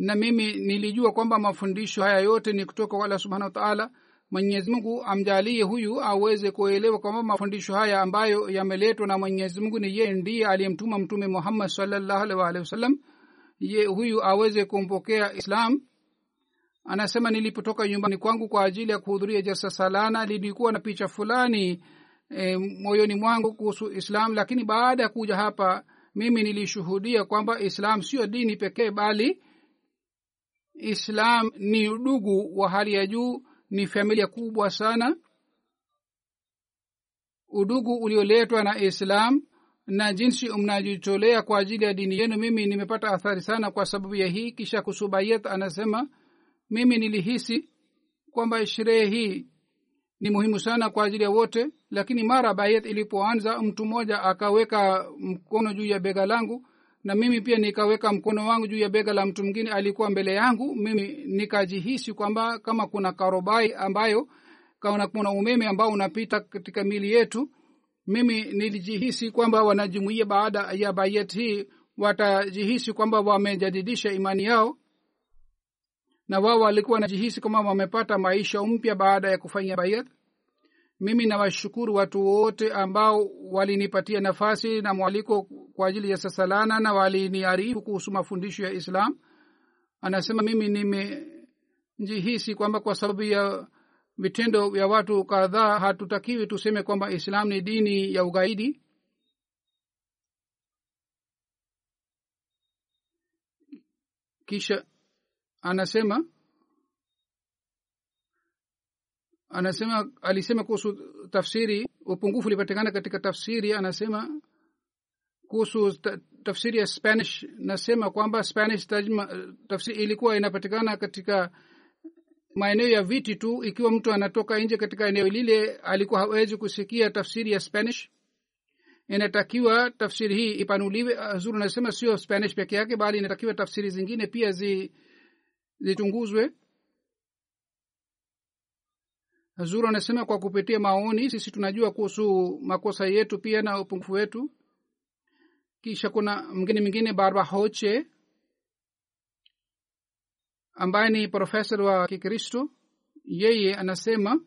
na mimi nilijua kwamba mafundisho haya yote ni kutoka kwa allah subhanahu wa taala. Amjalie huyu aweze kuelewa kwamba mafundisho haya ambayo yameletwa na mwenyezi mungu ni yeye ndiye aliyemtuma mtume muhammad salllahu alih waalihi wasallam ye huyu aweze kumpokea islam. Anasema nilipotoka nyumbani kwangu kwa ajili ya kuhudhuria jalsa salana lilikuwa na picha fulani e, moyoni mwangu kuhusu islam lakini baada ya kuja hapa mimi nilishuhudia kwamba islam sio dini pekee bali islam ni udugu wa hali ya juu ni familia kubwa sana. Udugu ulioletwa na islam na jinsi mnajitolea kwa ajili ya dini yenu mimi nimepata athari sana kwa sababu ya hii. Kisha kusubayet anasema mimi nilihisi kwamba sherehe hii ni muhimu sana kwa ajili ya wote lakini mara bayet ilipoanza mtu mmoja akaweka mkono juu ya bega langu na mimi pia nikaweka mkono wangu juu ya bega la mtu mwingine alikuwa mbele yangu. Mimi nikajihisi kwamba kama kuna karobai ambayo kama kuna umeme ambao unapita katika mili yetu mimi nilijihisi kwamba wanajumuia baada ya bayet hii watajihisi kwamba wamejadidisha imani yao. Na wao walikuwa wanajihisi kwamba wamepata maisha mpya baada ya kufanya bayat mimi nawashukuru watu wote ambao walinipatia nafasi na mwaliko kwa ajili ya sasalana na waliniarifu kuhusu mafundisho ya islam. Anasema mimi nimejihisi kwamba kwa sababu ya vitendo vya watu kadhaa hatutakiwi tuseme kwamba islam ni dini ya ugaidi. Kisha anasema anasema alisema kuhusu tafsiri upungufu ulipatikana katika tafsiri anasema kuhusu tafsiri ya spanish nasema kwamba spanish tajma, tafsiri ilikuwa inapatikana katika maeneo ya viti tu ikiwa mtu anatoka nje katika eneo lile alikuwa hawezi kusikia tafsiri ya spanish. Inatakiwa tafsiri hii ipanuliwe. Zuru anasema sio spanish peke yake bali inatakiwa tafsiri zingine pia zi zichunguzwe zuru anasema kwa kupitia maoni sisi tunajua kuhusu makosa yetu pia na upungufu wetu. Kisha kuna mgine mwingine barba hoche ambaye ni profesa wa kikristo. Yeye anasema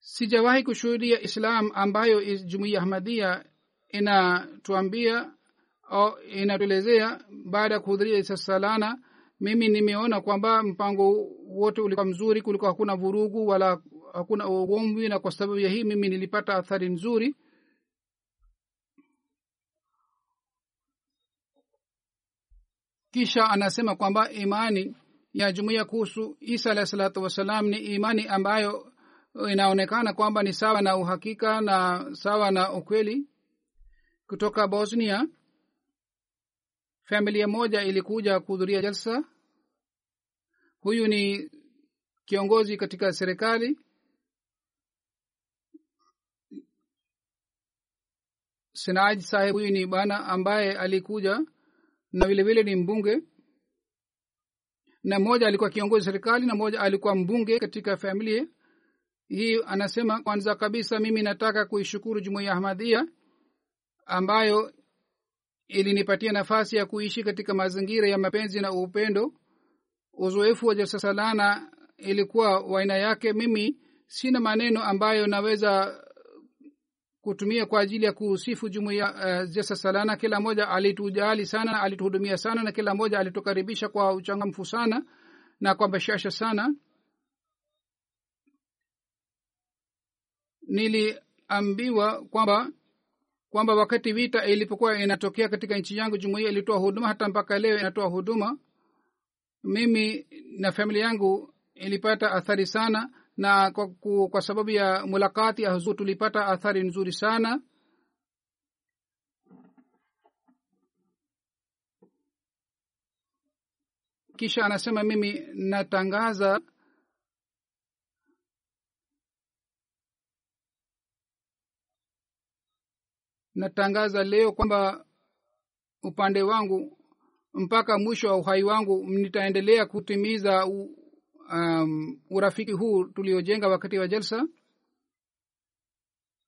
sijawahi kushuhudia islam ambayo jumuiya ahmadia inatuambia au inatuelezea baada ya kuhudhuria isa salana mimi nimeona kwamba mpango wote ulikuwa mzuri kulikuwa hakuna vurugu wala hakuna ugomvi na kwa sababu ya hii mimi nilipata athari nzuri. Kisha anasema kwamba imani ya jumuiya kuhusu isa alahi salatu wassalam ni imani ambayo inaonekana kwamba ni sawa na uhakika na sawa na ukweli kutoka bosnia familia moja ilikuja kuhudhuria jalsa. Huyu ni kiongozi katika serikali. Sinaj saheb huyu ni bwana ambaye alikuja na vile vile ni mbunge. Na mmoja alikuwa kiongozi serikali na mmoja alikuwa mbunge katika familia hii anasema kwanza kabisa mimi nataka kuishukuru jumuiya ahmadia ambayo ilinipatia nafasi ya kuishi katika mazingira ya mapenzi na upendo uzoefu wa jasasalana ilikuwa waina yake. Mimi sina maneno ambayo naweza kutumia kwa ajili ya kusifu jumuiya uh, jasasalana kila moja alitujali sana na alituhudumia sana na kila moja alitukaribisha kwa uchangamfu sana na kwa bashasha sana. Niliambiwa kwamba kwamba wakati vita ilipokuwa inatokea katika nchi yangu jumuiya ilitoa huduma hata mpaka leo inatoa huduma. Mimi na familia yangu ilipata athari sana na kwa, kwa, sababu ya mulakati ya huzur tulipata athari nzuri sana. Kisha anasema mimi natangaza natangaza leo kwamba upande wangu mpaka mwisho wa uhai wangu nitaendelea kutimiza u, um, urafiki huu tuliojenga wakati wa jalsa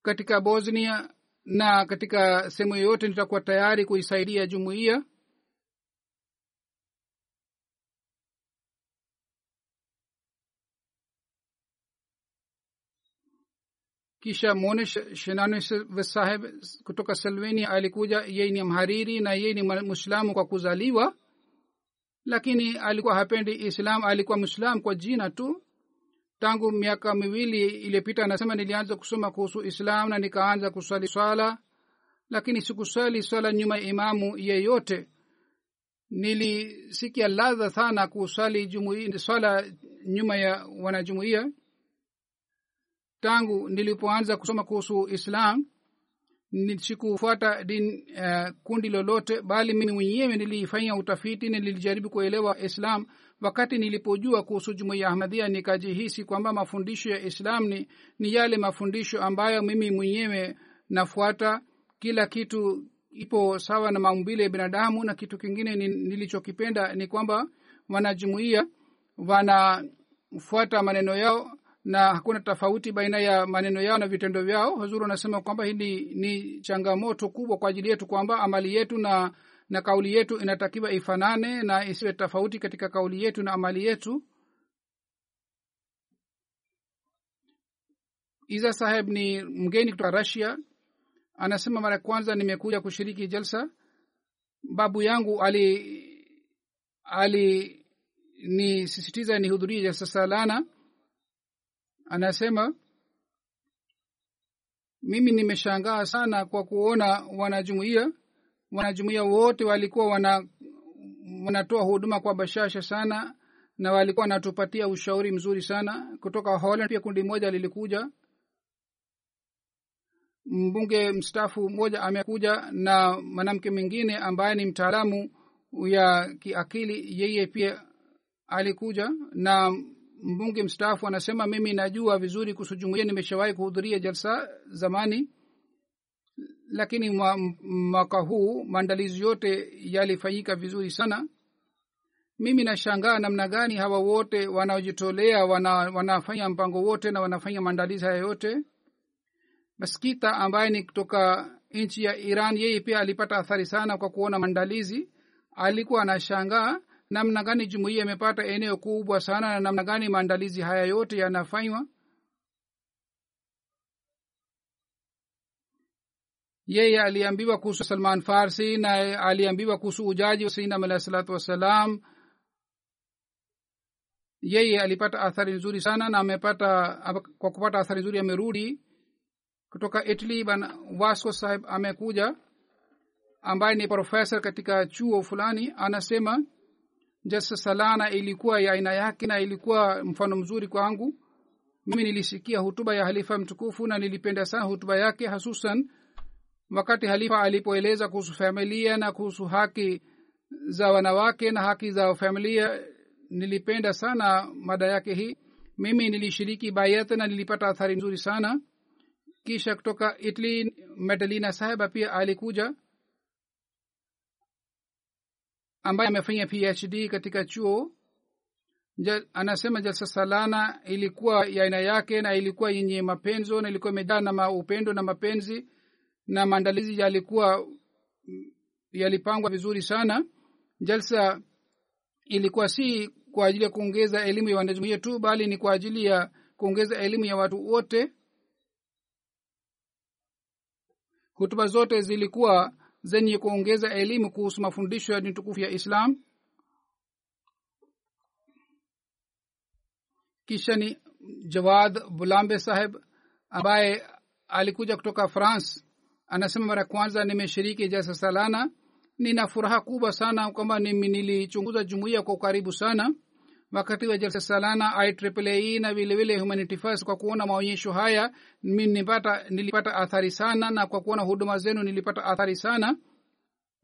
katika bosnia na katika sehemu yoyote nitakuwa tayari kuisaidia jumuiya kisha shenane saheb kutoka selvenia alikuja yeye ni mhariri na yeye ni mwislamu kwa kuzaliwa. Lakini alikuwa hapendi islam alikuwa mwislam kwa jina tu. Tangu miaka miwili iliyopita anasema nilianza kusoma kuhusu islam na nikaanza kuswali swala. Lakini sikuswali swala nyuma ya imamu yeyote. Nilisikia ladha sana kuswali swala nyuma ya wanajumuia tangu nilipoanza kusoma kuhusu islam sikufuata din uh, kundi lolote bali mimi mwenyewe nilifanya utafiti nilijaribu kuelewa islam. Wakati nilipojua kuhusu jumuiya ahmadhia nikajihisi kwamba mafundisho ya islam ni, ni yale mafundisho ambayo mimi mwenyewe nafuata. Kila kitu ipo sawa na maumbile ya binadamu na kitu kingine nilichokipenda ni kwamba wanajumuia wanafuata maneno yao na hakuna tofauti baina ya maneno yao na vitendo vyao. Huzuru anasema kwamba hili ni changamoto kubwa kwa ajili yetu kwamba amali yetu na na kauli yetu inatakiwa ifanane na isiwe tofauti katika kauli yetu na amali yetu. Iza saheb ni mgeni kutoka rasia anasema mara kwanza nimekuja kushiriki jalsa. Babu yangu ali ali nisisitiza nihudhurie jalsa salana anasema mimi nimeshangaa sana kwa kuona wanajumuia wanajumuia wote walikuwa wana wanatoa huduma kwa bashasha sana na walikuwa wanatupatia ushauri mzuri sana. Kutoka holland pia kundi moja lilikuja. Mbunge mstaafu mmoja amekuja na mwanamke mwingine ambaye ni mtaalamu ya kiakili. Yeye pia alikuja na mbunge mstaafu anasema mimi najua vizuri kuhusu jumuia nimeshawahi kuhudhuria jalsa zamani lakini mwaka huu maandalizi yote yalifanyika vizuri sana. Mimi nashangaa namna gani hawa wote wanaojitolea wana, wanafanya mpango wote na wanafanya maandalizi haya yote. Baskita ambaye ni kutoka nchi ya iran yeye pia alipata athari sana kwa kuona maandalizi. Alikuwa anashangaa namna gani jumuiya imepata eneo kubwa sana na namna gani maandalizi haya yote yanafanywa? Yeye aliambiwa kuhusu salman farsi na aliambiwa kuhusu ujaji wa sinam alah salatu wassalam. Yeye alipata athari nzuri sana na amepata kwa kupata athari nzuri amerudi. Kutoka italy bana vasco sahib amekuja ambaye ni profesa katika chuo fulani anasema jalsa salana ilikuwa ya aina yake na ilikuwa mfano mzuri kwangu. Mimi nilisikia hutuba ya halifa mtukufu na nilipenda sana hutuba yake hasusan wakati halifa alipoeleza kuhusu familia na kuhusu haki za wanawake na haki za familia nilipenda sana mada yake hii. Mimi nilishiriki bayat na nilipata athari nzuri sana. Kisha kutoka italy medalina saheba pia alikuja ambaye amefanya phd katika chuo. Jal, anasema jalsa salana ilikuwa ya aina yake na ilikuwa yenye mapenzo na ilikuwa imejaa na maupendo na mapenzi na maandalizi yalikuwa yalipangwa vizuri sana. Jalsa ilikuwa si kwa ajili ya kuongeza elimu ya wanajumuia tu bali ni kwa ajili ya kuongeza elimu ya watu wote. Hutuba zote zilikuwa zenye kuongeza elimu kuhusu mafundisho ya dini ya islam. Kisha ni jawad bulambe saheb ambaye alikuja kutoka france. Anasema mara kwanza nimeshiriki jasa salana. Nina furaha kubwa sana kwamba nilichunguza jumuiya kwa ukaribu sana wakati wa jalsa salana iaae na vilevile humanity first kwa kuona maonyesho haya nilipata, nilipata athari sana na kwa kuona huduma zenu nilipata athari sana.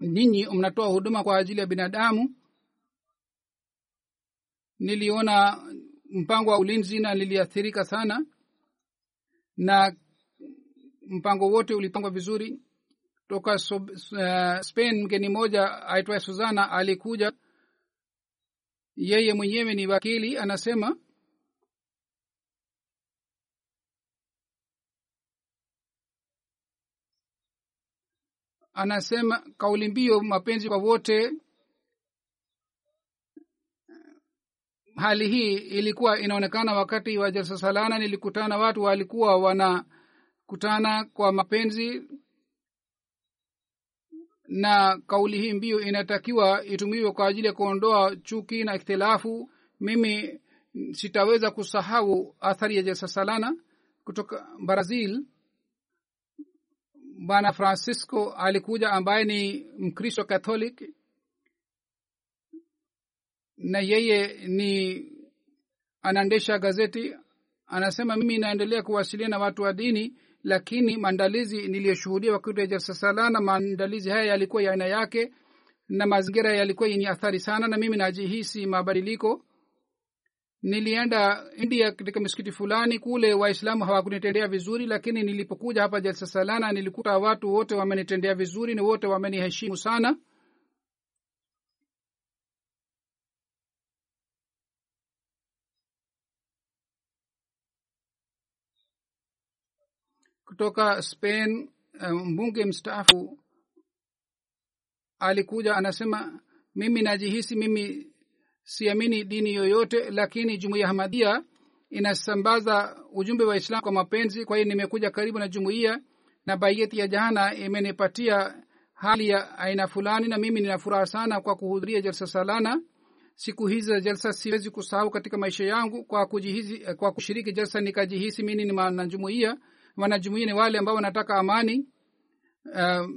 Ninyi mnatoa huduma kwa ajili ya binadamu. Niliona mpango wa ulinzi na niliathirika sana. Na mpango wote ulipangwa vizuri. Toka so, uh, spain mgeni moja aitwaye suzana alikuja yeye mwenyewe ni wakili anasema anasema kauli mbio mapenzi kwa wote. Hali hii ilikuwa inaonekana wakati wa jalsa salana nilikutana watu walikuwa wanakutana kwa mapenzi na kauli hii mbio inatakiwa itumiwe kwa ajili ya kuondoa chuki na ikhtilafu. Mimi sitaweza kusahau athari ya jesasalana kutoka brazil. Bwana francisco alikuja ambaye ni mkristo catholic na yeye ni anaendesha gazeti. Anasema mimi naendelea kuwasiliana na watu wa dini lakini maandalizi niliyoshuhudia wakati wa jalsa salana maandalizi haya yalikuwa ya aina yake na mazingira yalikuwa yenye athari sana na mimi najihisi mabadiliko. Nilienda india katika misikiti fulani kule waislamu hawakunitendea vizuri lakini nilipokuja hapa jalsa salana nilikuta watu wote wamenitendea vizuri na wote wameniheshimu sana kutoka spain mbunge mstaafu alikuja anasema mimi najihisi mimi siamini dini yoyote lakini jumuiya hamadia inasambaza ujumbe wa islam kwa mapenzi. Kwa hiyo nimekuja karibu na jumuiya na baiyeti ya jahana imenipatia hali ya aina fulani na mimi nina furaha sana kwa kuhudhuria jalsa salana. Siku hizi za jalsa siwezi kusahau katika maisha yangu kwa kujihisi, kwa kushiriki jalsa nikajihisi mimi ni mwanajumuiya wanajumuia ni wale ambao wanataka amani. Uh,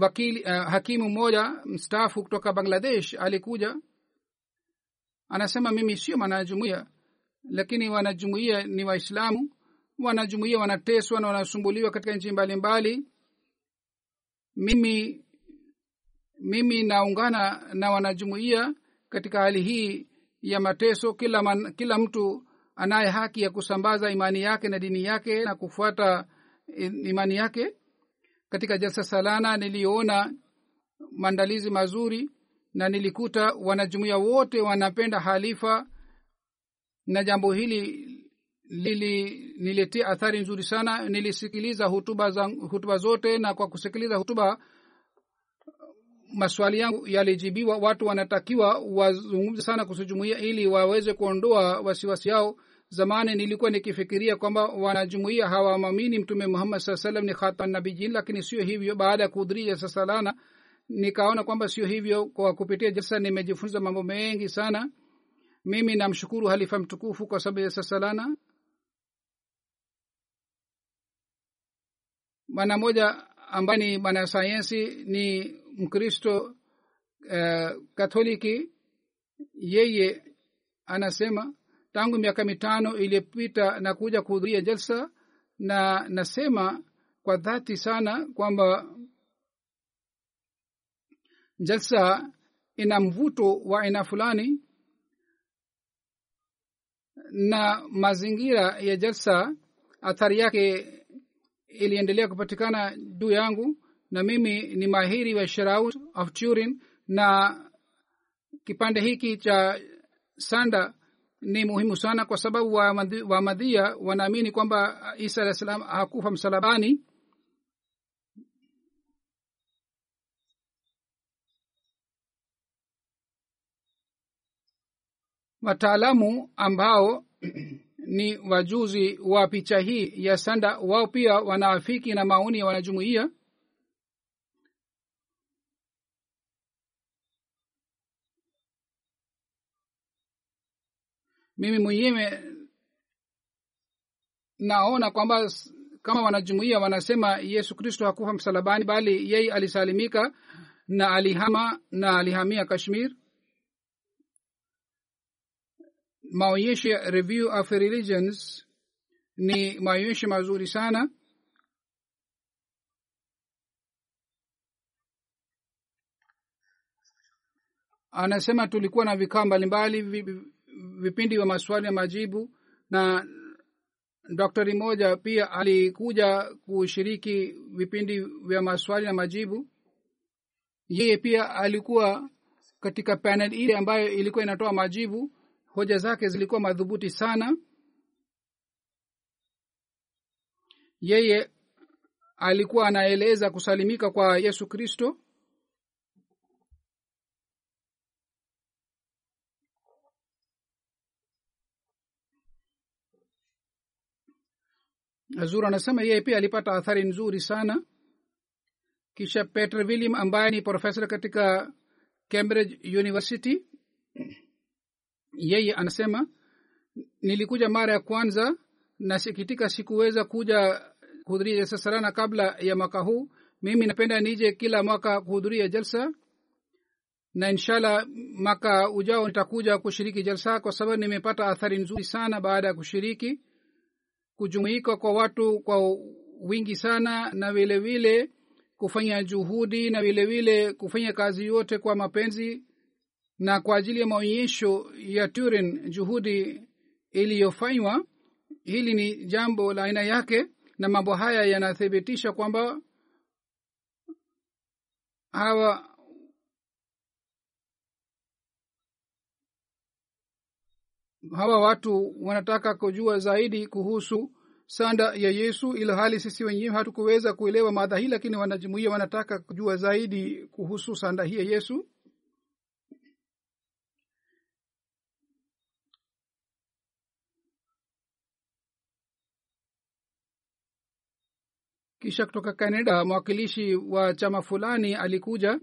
wakili uh, hakimu mmoja mstaafu kutoka bangladesh alikuja. Anasema mimi sio mwanajumuia lakini wanajumuia ni waislamu. Wanajumuia wanateswa na wanasumbuliwa katika nchi mbalimbali. Mimi mimi naungana na wanajumuia katika hali hii ya mateso. Kila, man, kila mtu anaye haki ya kusambaza imani yake na dini yake na kufuata imani yake? Katika jalsa salana niliona maandalizi mazuri na nilikuta wanajumuia wote wanapenda halifa na jambo hili liliniletea athari nzuri sana. Nilisikiliza hutuba, za, hutuba zote na kwa kusikiliza hutuba maswali yangu yalijibiwa. Watu wanatakiwa wazungumze sana kuhusu ili waweze kuondoa wasiwasi yao zamani nilikuwa nikifikiria kwamba wanajumuia hawamwamini mtume muhammad saa salam ni khatan nabijin lakini sio hivyo. Baada ya kuhudhuria jalsa salana nikaona kwamba sio hivyo. Kwa kupitia jalsa nimejifunza mambo mengi sana. Mimi namshukuru halifa mtukufu kwa sababu jalsa salana bwana moja ambaye ni mwanasayansi ni mkristo uh, katholiki yeye anasema tangu miaka mitano iliyopita na kuja kuhudhuria jalsa na nasema kwa dhati sana kwamba jalsa ina mvuto wa aina fulani na mazingira ya jalsa athari yake iliendelea kupatikana juu yangu na mimi ni mahiri wa sharaut of turin na kipande hiki cha sanda ni muhimu sana kwa sababu wamadhia wa wanaamini kwamba isa alah salam hakufa msalabani. Wataalamu ambao ni wajuzi wa picha hii ya sanda wao pia wanaafiki na maoni ya wanajumuia mimi mwenyewe naona kwamba kama wanajumuia wanasema yesu kristo hakufa msalabani bali yeye alisalimika na alihama na alihamia kashmir. Maonyesho ya review of religions ni maonyesho mazuri sana. Anasema tulikuwa na vikao mbalimbali vipindi vya maswali na majibu na daktari moja pia alikuja kushiriki vipindi vya maswali na majibu. Yeye pia alikuwa katika panel ile ambayo ilikuwa inatoa majibu. Hoja zake zilikuwa madhubuti sana. Yeye alikuwa anaeleza kusalimika kwa yesu kristo zur anasema yeye pia alipata athari nzuri sana. Kisha peter william ambaye ni profesa katika cambridge university yeye anasema nilikuja mara ya kwanza nasikitika sikuweza kuja kuhudhuria jalsa Sarana kabla ya mwaka huu. Mimi napenda nije kila mwaka kuhudhuria jalsa na inshallah mwaka ujao nitakuja kushiriki jalsa kwa sababu nimepata athari nzuri sana baada ya kushiriki kujumuika kwa watu kwa wingi sana na vile vile kufanya juhudi na vile vile kufanya kazi yote kwa mapenzi na kwa ajili ya maonyesho ya turin juhudi iliyofanywa. Hili ni jambo la aina yake na mambo haya yanathibitisha kwamba hawa hawa watu wanataka kujua zaidi kuhusu sanda ya yesu ilhali sisi wenyewe hatukuweza kuelewa madha hii lakini wanajumuia wanataka kujua zaidi kuhusu sanda hii ya yesu. Kisha kutoka canada mwakilishi wa chama fulani alikuja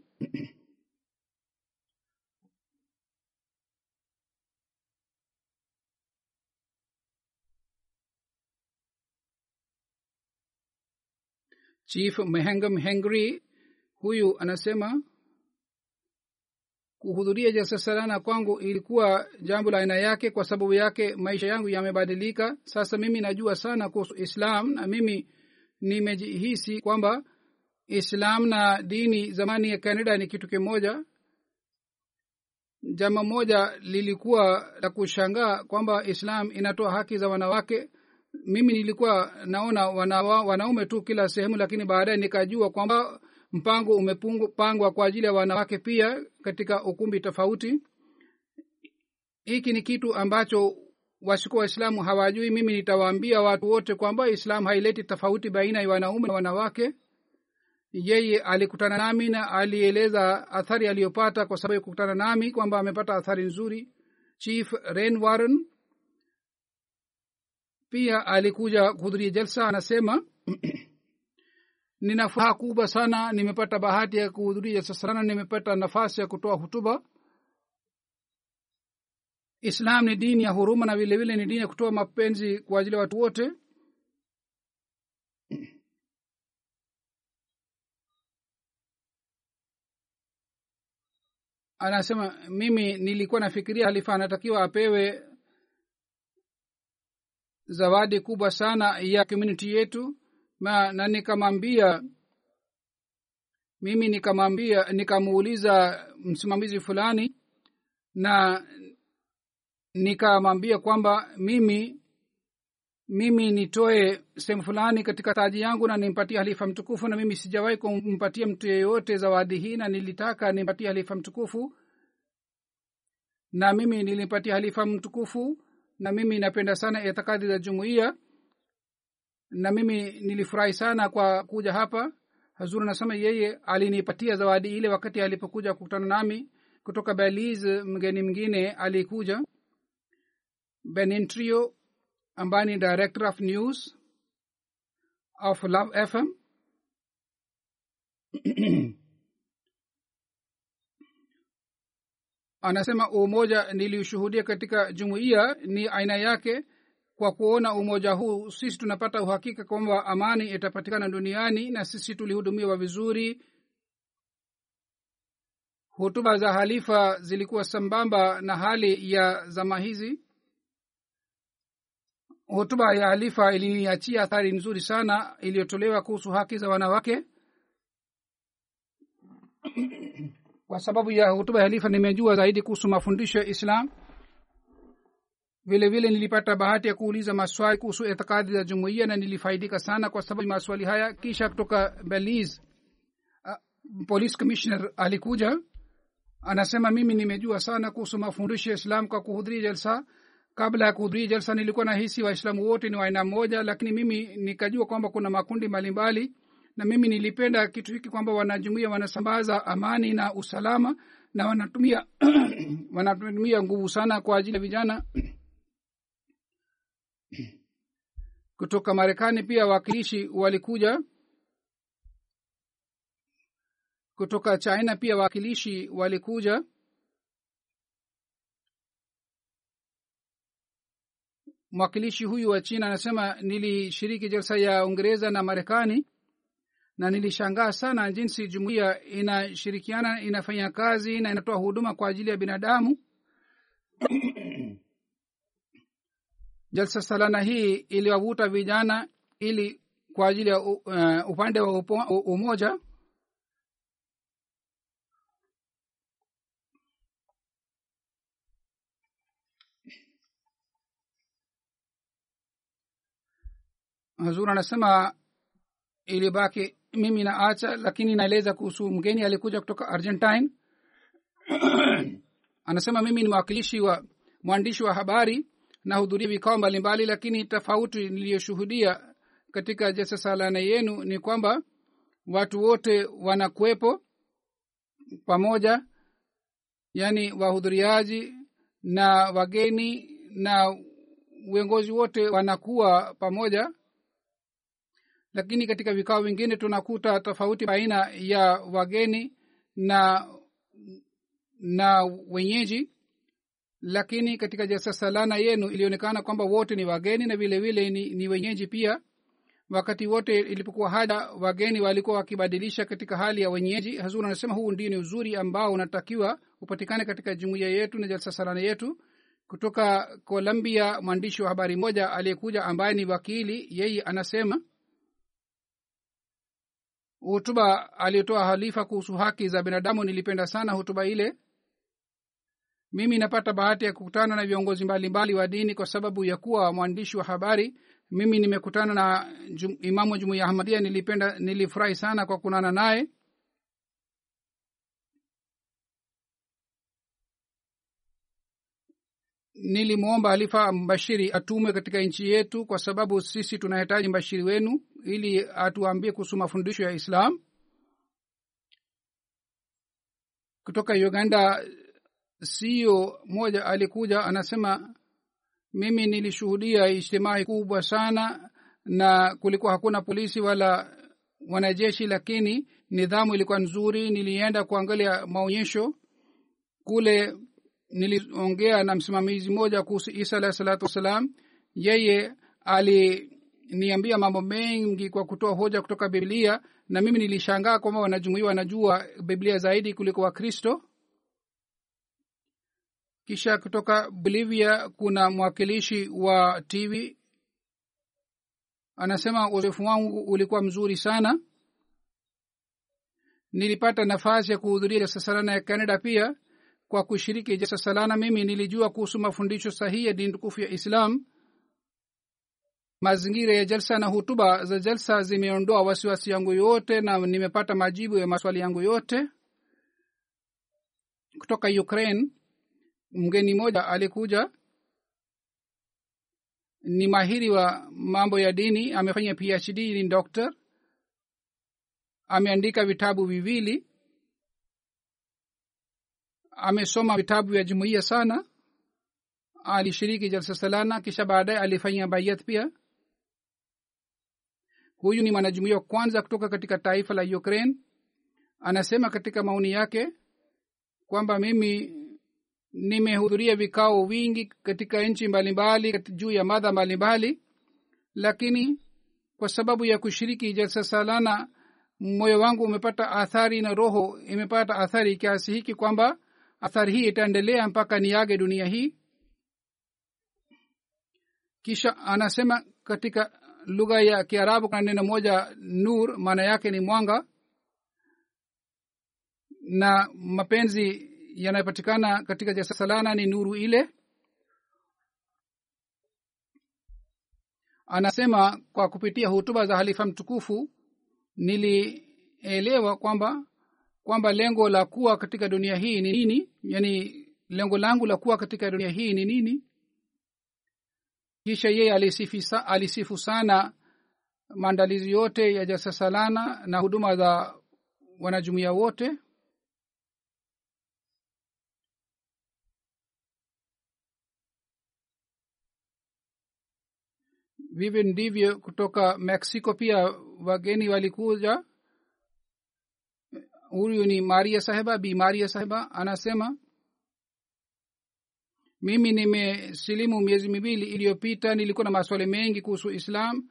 chief mehengam hengry huyu anasema kuhudhuria jalsa salana kwangu ilikuwa jambo la aina yake kwa sababu yake maisha yangu yamebadilika. Sasa mimi najua sana kuhusu islam na mimi nimejihisi kwamba islam na dini zamani ya canada ni kitu kimoja. Jama moja lilikuwa la kushangaa kwamba islam inatoa haki za wanawake mimi nilikuwa naona wanaume tu kila sehemu lakini baadaye nikajua kwamba mpango umepangwa kwa ajili ya wanawake pia katika ukumbi tofauti. Hiki ni kitu ambacho wasikuwa waislamu hawajui. Mimi nitawaambia watu wote kwamba islam haileti tofauti baina ya wanaume na wanawake. Yeye alikutana nami na alieleza athari aliyopata kwa sababu ya kukutana nami kwamba amepata athari nzuri. Chief rain warren pia alikuja kuhudhuria jalsa anasema nina furaha kubwa sana nimepata bahati ya kuhudhuria jalsa sana nimepata nafasi ya kutoa hutuba. Islam ni dini ya huruma na vilevile vile ni dini ya kutoa mapenzi kwa ajili ya watu wote. Anasema mimi nilikuwa nafikiria halifa anatakiwa apewe zawadi kubwa sana ya community yetu na, na nikamwambia mimi nikamwambia nikamuuliza msimamizi fulani na nikamwambia kwamba mimi mimi nitoe sehemu fulani katika taji yangu na nimpatie halifa mtukufu na mimi sijawahi kumpatia mtu yeyote zawadi hii na nilitaka nimpatie halifa mtukufu na mimi nilimpatia halifa mtukufu na mimi napenda sana itikadi za jumuiya. Na mimi nilifurahi sana kwa kuja hapa. Hazur anasema yeye alinipatia zawadi ile wakati alipokuja kukutana nami. Kutoka belize mgeni mwingine alikuja. Benintrio ambaye ni director of news of love fm anasema umoja niliushuhudia katika jumuiya ni aina yake. Kwa kuona umoja huu sisi tunapata uhakika kwamba amani itapatikana duniani na sisi tulihudumiwa vizuri. Hutuba za halifa zilikuwa sambamba na hali ya zama hizi. Hotuba ya halifa iliniachia athari nzuri sana iliyotolewa kuhusu haki za wanawake kwa sababu ya hutuba ya halifa nimejua zaidi kuhusu mafundisho ya islam. Vile vile nilipata bahati ya kuuliza maswali kuhusu itikadi za jumuiya na nilifaidika sana kwa sababu maswali haya. Kisha kutoka belize police commissioner alikuja anasema mimi nimejua sana kuhusu mafundisho ya islam kwa kuhudhuria jalsa. Kabla ya kuhudhuria jalsa nilikuwa nahisi waislamu wote ni waaina moja lakini mimi nikajua kwamba kuna makundi mbalimbali na mimi nilipenda kitu hiki kwamba wanajumuia wanasambaza amani na usalama na wanatumia wanatumia nguvu sana kwa ajili ya vijana kutoka marekani. Pia wawakilishi walikuja kutoka china pia wawakilishi walikuja mwakilishi huyu wa china anasema nilishiriki jalsa ya uingereza na marekani na nilishangaa sana jinsi jumuiya inashirikiana inafanya kazi na inatoa huduma kwa ajili ya binadamu. Jalsa salana hii iliwavuta vijana ili kwa ajili ya uh, upande wa upo, umoja. Hazur anasema ilibaki mimi naacha lakini naeleza kuhusu mgeni alikuja kutoka argentine. Anasema mimi ni mwakilishi wa mwandishi wa habari nahudhuria vikao mbalimbali lakini tofauti niliyoshuhudia katika jasasalana yenu ni kwamba watu wote wanakuwepo pamoja yaani wahudhuriaji na wageni na uongozi wote wanakuwa pamoja lakini katika vikao vingine tunakuta tofauti baina ya wageni na na wenyeji. Lakini katika jasasalana yenu ilionekana kwamba wote ni wageni na vile vile ni, ni wenyeji pia. Wakati wote ilipokuwa haja wageni walikuwa wakibadilisha katika hali ya wenyeji. Hazur anasema huu ndio ni uzuri ambao unatakiwa upatikane katika jumuiya yetu na jasasalana yetu. Kutoka colombia mwandishi wa habari moja aliyekuja ambaye ni wakili yeye anasema hutuba aliyotoa halifa kuhusu haki za binadamu nilipenda sana hutuba ile. Mimi napata bahati ya kukutana na viongozi mbalimbali wa dini kwa sababu ya kuwa mwandishi wa habari. Mimi nimekutana na jum, imamu jumuiya ahmadia nilipenda nilifurahi sana kwa kunana naye nilimwomba halifa mbashiri atumwe katika nchi yetu kwa sababu sisi tunahitaji mbashiri wenu ili atuambie kuhusu mafundisho ya islam. Kutoka uganda sio moja alikuja anasema mimi nilishuhudia ijtimai kubwa sana na kulikuwa hakuna polisi wala wanajeshi lakini nidhamu ilikuwa nzuri. Nilienda kuangalia maonyesho kule niliongea na msimamizi mmoja kuhusu isa alahi salatu wassalam. Yeye aliniambia mambo mengi kwa kutoa hoja kutoka biblia na mimi nilishangaa kwamba wanajumuia wanajua biblia zaidi kuliko wakristo. Kisha kutoka bolivia kuna mwakilishi wa tv anasema uzoefu wangu ulikuwa mzuri sana. Nilipata nafasi ya kuhudhuria sasarana ya canada pia kwa kushiriki jalsa salana mimi nilijua kuhusu mafundisho sahihi ya dini tukufu ya islam. Mazingira ya jalsa na hutuba za jalsa zimeondoa wasiwasi yangu yote na nimepata majibu ya maswali yangu yote. Kutoka ukraine mgeni mmoja alikuja. Ni mahiri wa mambo ya dini amefanya phd ni doctor. Ameandika vitabu viwili amesoma vitabu vya jumuiya sana. Alishiriki jalsa salana kisha baadaye alifanya bayat pia. Huyu ni mwanajumuia wa kwanza kutoka katika taifa la ukraine. Anasema katika maoni yake kwamba mimi nimehudhuria vikao vingi katika nchi mbalimbali juu ya madha mbalimbali lakini kwa sababu ya kushiriki jalsa salana moyo wangu umepata athari na roho imepata athari kiasi hiki kwamba athari hii itaendelea mpaka niage dunia hii. Kisha anasema katika lugha ya kiarabu kuna neno moja nur maana yake ni mwanga. Na mapenzi yanayopatikana katika jasalana ni nuru ile. Anasema kwa kupitia hutuba za halifa mtukufu nilielewa kwamba kwamba lengo la kuwa katika dunia hii ni nini? Yani lengo langu la kuwa katika dunia hii ni nini? Kisha yeye alisifu, sana maandalizi yote ya jasasalana na huduma za wanajumuia wote. Vivyo ndivyo kutoka mexico pia wageni walikuja huyu ni maria saheba bi maria saheba anasema mimi nimesilimu miezi miwili iliyopita nilikuwa na maswali mengi kuhusu islam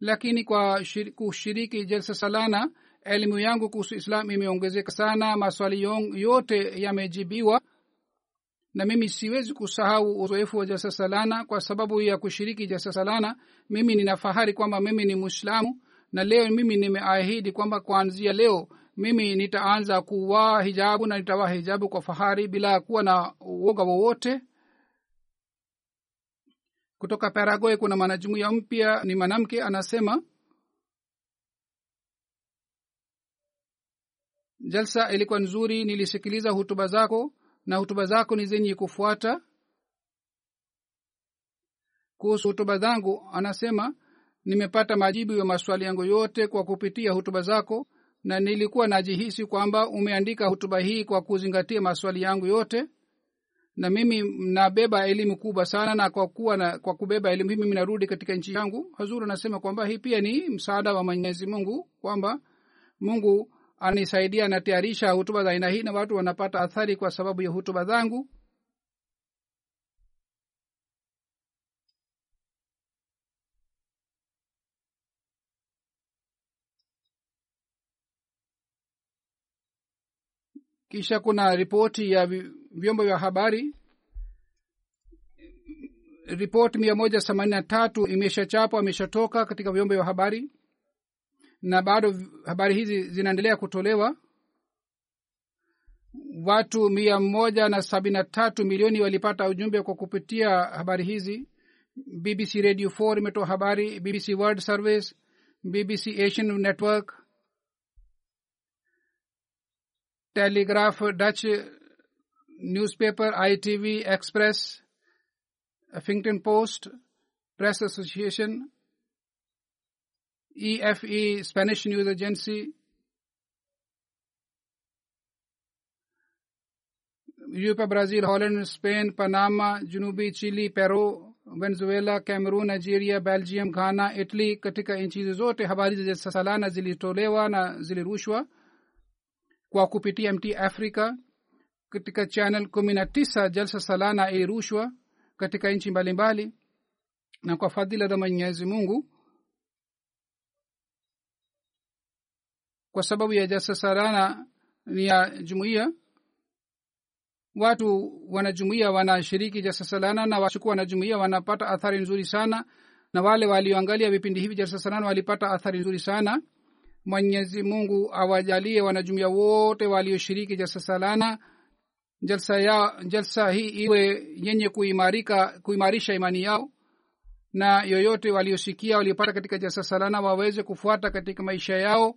lakini kwa shir, kushiriki jalsa salana elimu yangu kuhusu islam imeongezeka sana maswali yote yamejibiwa na mimi siwezi kusahau uzoefu wa jalsa salana. Kwa sababu ya kushiriki jalsa salana mimi ninafahari kwamba mimi ni mwislamu na leo mimi nimeahidi kwamba kuanzia leo mimi nitaanza kuvaa hijabu na nitavaa hijabu kwa fahari bila kuwa na uoga wowote. Kutoka paragoe kuna mwanajumuiya mpya ni mwanamke anasema jalsa ilikuwa nzuri nilisikiliza hutuba zako na hutuba zako ni zenye kufuata. Kuhusu hutuba zangu anasema nimepata majibu ya maswali yangu yote kwa kupitia hutuba zako na nilikuwa najihisi kwamba umeandika hutuba hii kwa kuzingatia maswali yangu yote. Na mimi nabeba elimu kubwa sana na kwa kuwa na, kwa kubeba elimu hii mimi narudi katika nchi yangu. Hazuru anasema kwamba hii pia ni msaada wa mwenyezi mungu kwamba mungu anisaidia anatayarisha hutuba za aina hii na watu wanapata athari kwa sababu ya hutuba zangu kisha kuna ripoti ya vyombo vya habari. Ripoti mia moja themanini na tatu imeshachapwa imeshatoka katika vyombo vya habari. Na bado habari hizi zinaendelea kutolewa. Watu mia moja na sabini na tatu milioni walipata ujumbe kwa kupitia habari hizi. Bbc radio 4 imetoa habari bbc world service bbc asian network Telegraph Dutch newspaper ITV Express Huffington Post Press Association E Spanish news agency यूपा Brazil Holland Spain Panama जनूबी Chile Peru Venezuela Cameroon Nigeria Belgium Ghana Italy katika nchi हवाली सालाना जिली टोलेवा ना जिली रूशवा kwa kupitia mt africa katika channel kumi na tisa jalsa salana ilirushwa katika nchi mbalimbali. Na kwa fadhila za mwenyezi mungu kwa sababu ya jalsa salana ni ya jumuiya watu wanajumuia wanashiriki jalsa salana na washuku wanajumuia wanapata athari nzuri sana. Na wale walioangalia vipindi hivi jalsa salana walipata athari nzuri sana mwenyezi mungu awajalie wanajumuia wote walioshiriki jalsa salana jalsa, ya, jalsa hii iwe yenye kuimarika kuimarisha imani yao. Na yoyote waliosikia waliopata katika jalsa salana waweze kufuata katika maisha yao.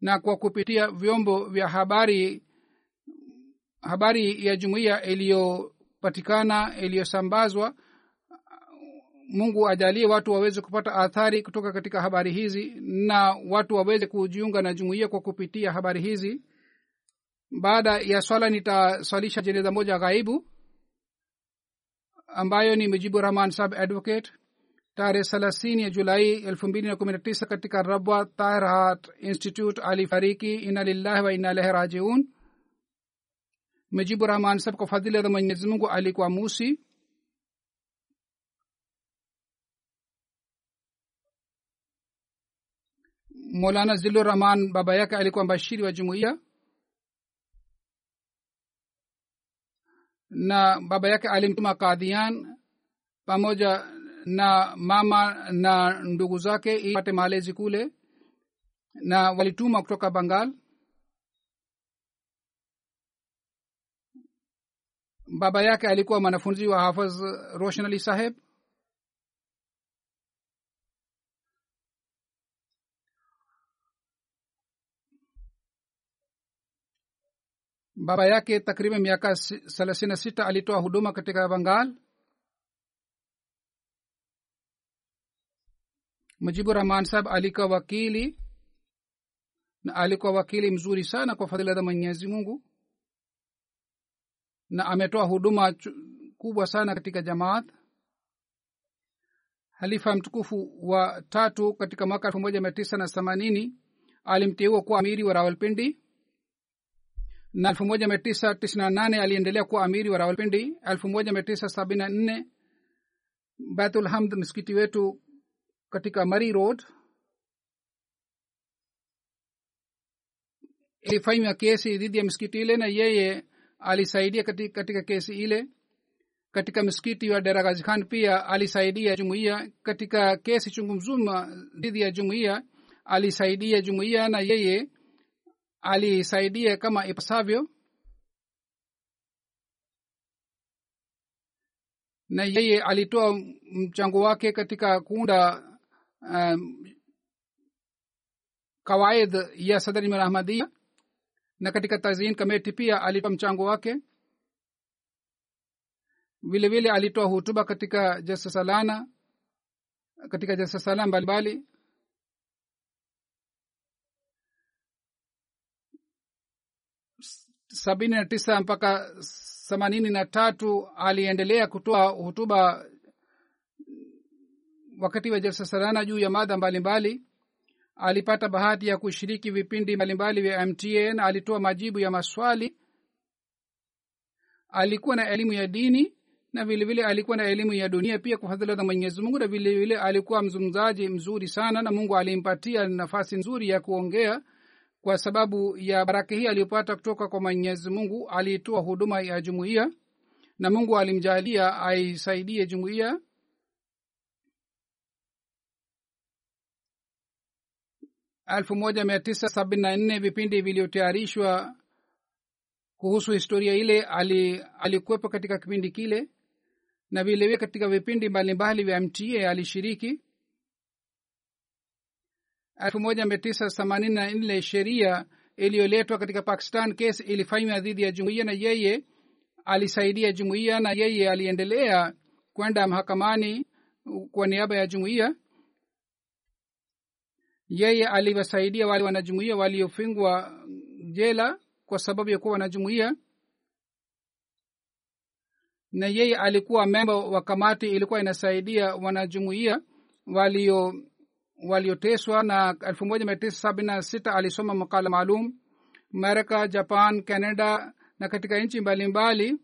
Na kwa kupitia vyombo vya habari habari ya jumuiya iliyopatikana iliyosambazwa mungu ajalie watu waweze kupata athari kutoka katika habari hizi na watu waweze kujiunga na jumuiya kwa kupitia habari hizi. Baada ya swala nitaswalisha jeneza moja ghaibu ambayo ni mujibu rahman sab advocate tarehe thelathini ya julai elfu mbili na kumi na tisa katika rabwa tahirhat institute. Alifariki ina lillahi wa ina ilahi rajiun. Mujibu rahman sab kwa fadhila za mwenyezimungu alikuwa musi molana zilur rahman baba yake alikuwa mbashiri wa jumuiya. Na baba yake alimtuma kadhian pamoja na mama na ndugu zake ili pate malezi kule. Na walituma kutoka bangal baba yake alikuwa mwanafunzi wa hafaz roshan ali saheb baba yake takriban miaka thelathini na sita alitoa huduma katika bangal mujibu rahman sahab alikuwa wakili na alikuwa wakili mzuri sana kwa fadhila za mwenyezi mungu na ametoa huduma kubwa sana katika jamaat. Halifa mtukufu wa tatu katika mwaka elfu moja mia tisa na themanini alimteua kuwa amiri wa rawalpindi na elfu moja mia tisa tisini na nane aliendelea kuwa amiri wa rawalpindi. Elfu moja mia tisa sabini na nne baitulhamd msikiti wetu katika mari road. Ilifanywa kesi dhidi ya msikiti ile na yeye alisaidia katika, katika kesi ile. Katika msikiti wa deragazi khan pia alisaidia jumuiya. Katika kesi chungu mzuma dhidi ya jumuiya alisaidia jumuiya na yeye alisaidia kama ipasavyo. Na yeye alitoa mchango wake katika kuunda um, kawaid ya sadari ahmadia na katika tazin kameti pia alitoa mchango wake. Vile vile alitoa hutuba katika jasasalana katika jasasalana mbalimbali sabini na tisa mpaka themanini na tatu aliendelea kutoa hutuba wakati wa jalsasalana juu ya mada mbalimbali. Alipata bahati ya kushiriki vipindi mbalimbali vya mtn alitoa majibu ya maswali. Alikuwa na elimu ya dini na vilevile vile alikuwa na elimu ya dunia pia kwa za mwenyezi mungu na vilevile vile alikuwa mzungumzaji mzuri sana na mungu alimpatia nafasi nzuri ya kuongea kwa sababu ya baraka hii aliyopata kutoka kwa mwenyezi mungu aliitoa huduma ya jumuiya na mungu alimjalia aisaidie jumuiya. Elfu moja mia tisa sabini na nne vipindi vilivyotayarishwa kuhusu historia ile alikuwepo ali katika kipindi kile na vilevile katika vipindi mbalimbali vya mta alishiriki elfu moja mia tisa themanini na nne sheria iliyoletwa katika pakistan kesi ilifanywa dhidi ya jumuiya na yeye alisaidia jumuiya na yeye aliendelea kwenda mahakamani kwa niaba ya jumuiya. Yeye aliwasaidia wale wanajumuia waliofungwa jela kwa sababu ya kuwa wanajumuia na yeye alikuwa memba wa kamati ilikuwa inasaidia wanajumuia walio walioteswa na elfu moja mia tisa sabini na sita alisoma makala maalum. Amerika japan canada na katika nchi mbalimbali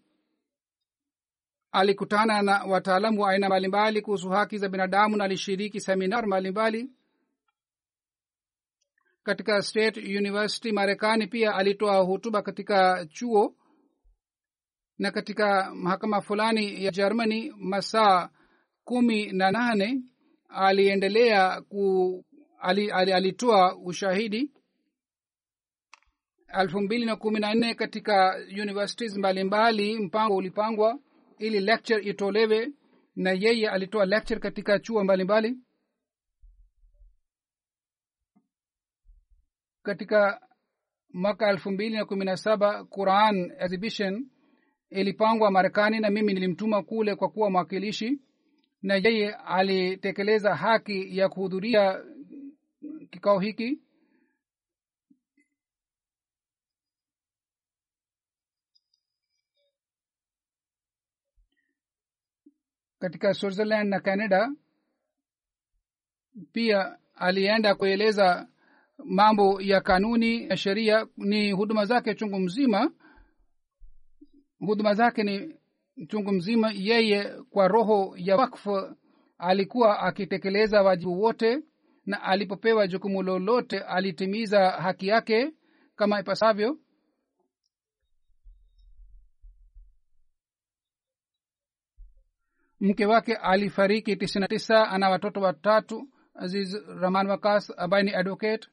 alikutana na wataalamu wa aina mbalimbali kuhusu haki za binadamu na alishiriki seminar mbalimbali katika state university marekani. Pia alitoa hutuba katika chuo na katika mahakama fulani ya germany masaa kumi na nane aliendelea ku ali, ali, alitoa ushahidi elfu mbili na kumi na nne katika universities mbalimbali mpango ulipangwa ili lecture itolewe na yeye alitoa lecture katika chuo mbalimbali. Katika mwaka elfu mbili na kumi na saba quran exhibition ilipangwa marekani na mimi nilimtuma kule kwa kuwa mwakilishi na yeye alitekeleza haki ya kuhudhuria kikao hiki? Katika switzerland na canada pia alienda kueleza mambo ya kanuni ya sheria. Ni huduma zake chungu mzima. Huduma zake ni chungu mzima yeye kwa roho ya wakfu alikuwa akitekeleza wajibu wote na alipopewa jukumu lolote alitimiza haki yake kama ipasavyo. Mke wake alifariki tisini na tisa ana watoto watatu aziz rahman wakas ambaye ni advocate.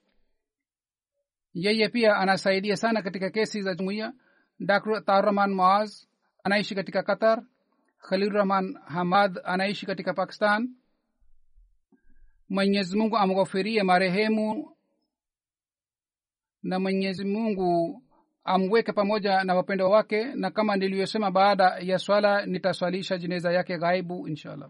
Yeye pia anasaidia sana katika kesi za jumuiya. Dr tarrahman maaz anaishi katika qatar khalil rahman hamad anaishi katika pakistan. Mwenyezi mungu amghofirie marehemu na mwenyezi mungu amweke pamoja na wapendwa wake na kama niliyosema baada ya swala nitaswalisha jeneza yake ghaibu inshallah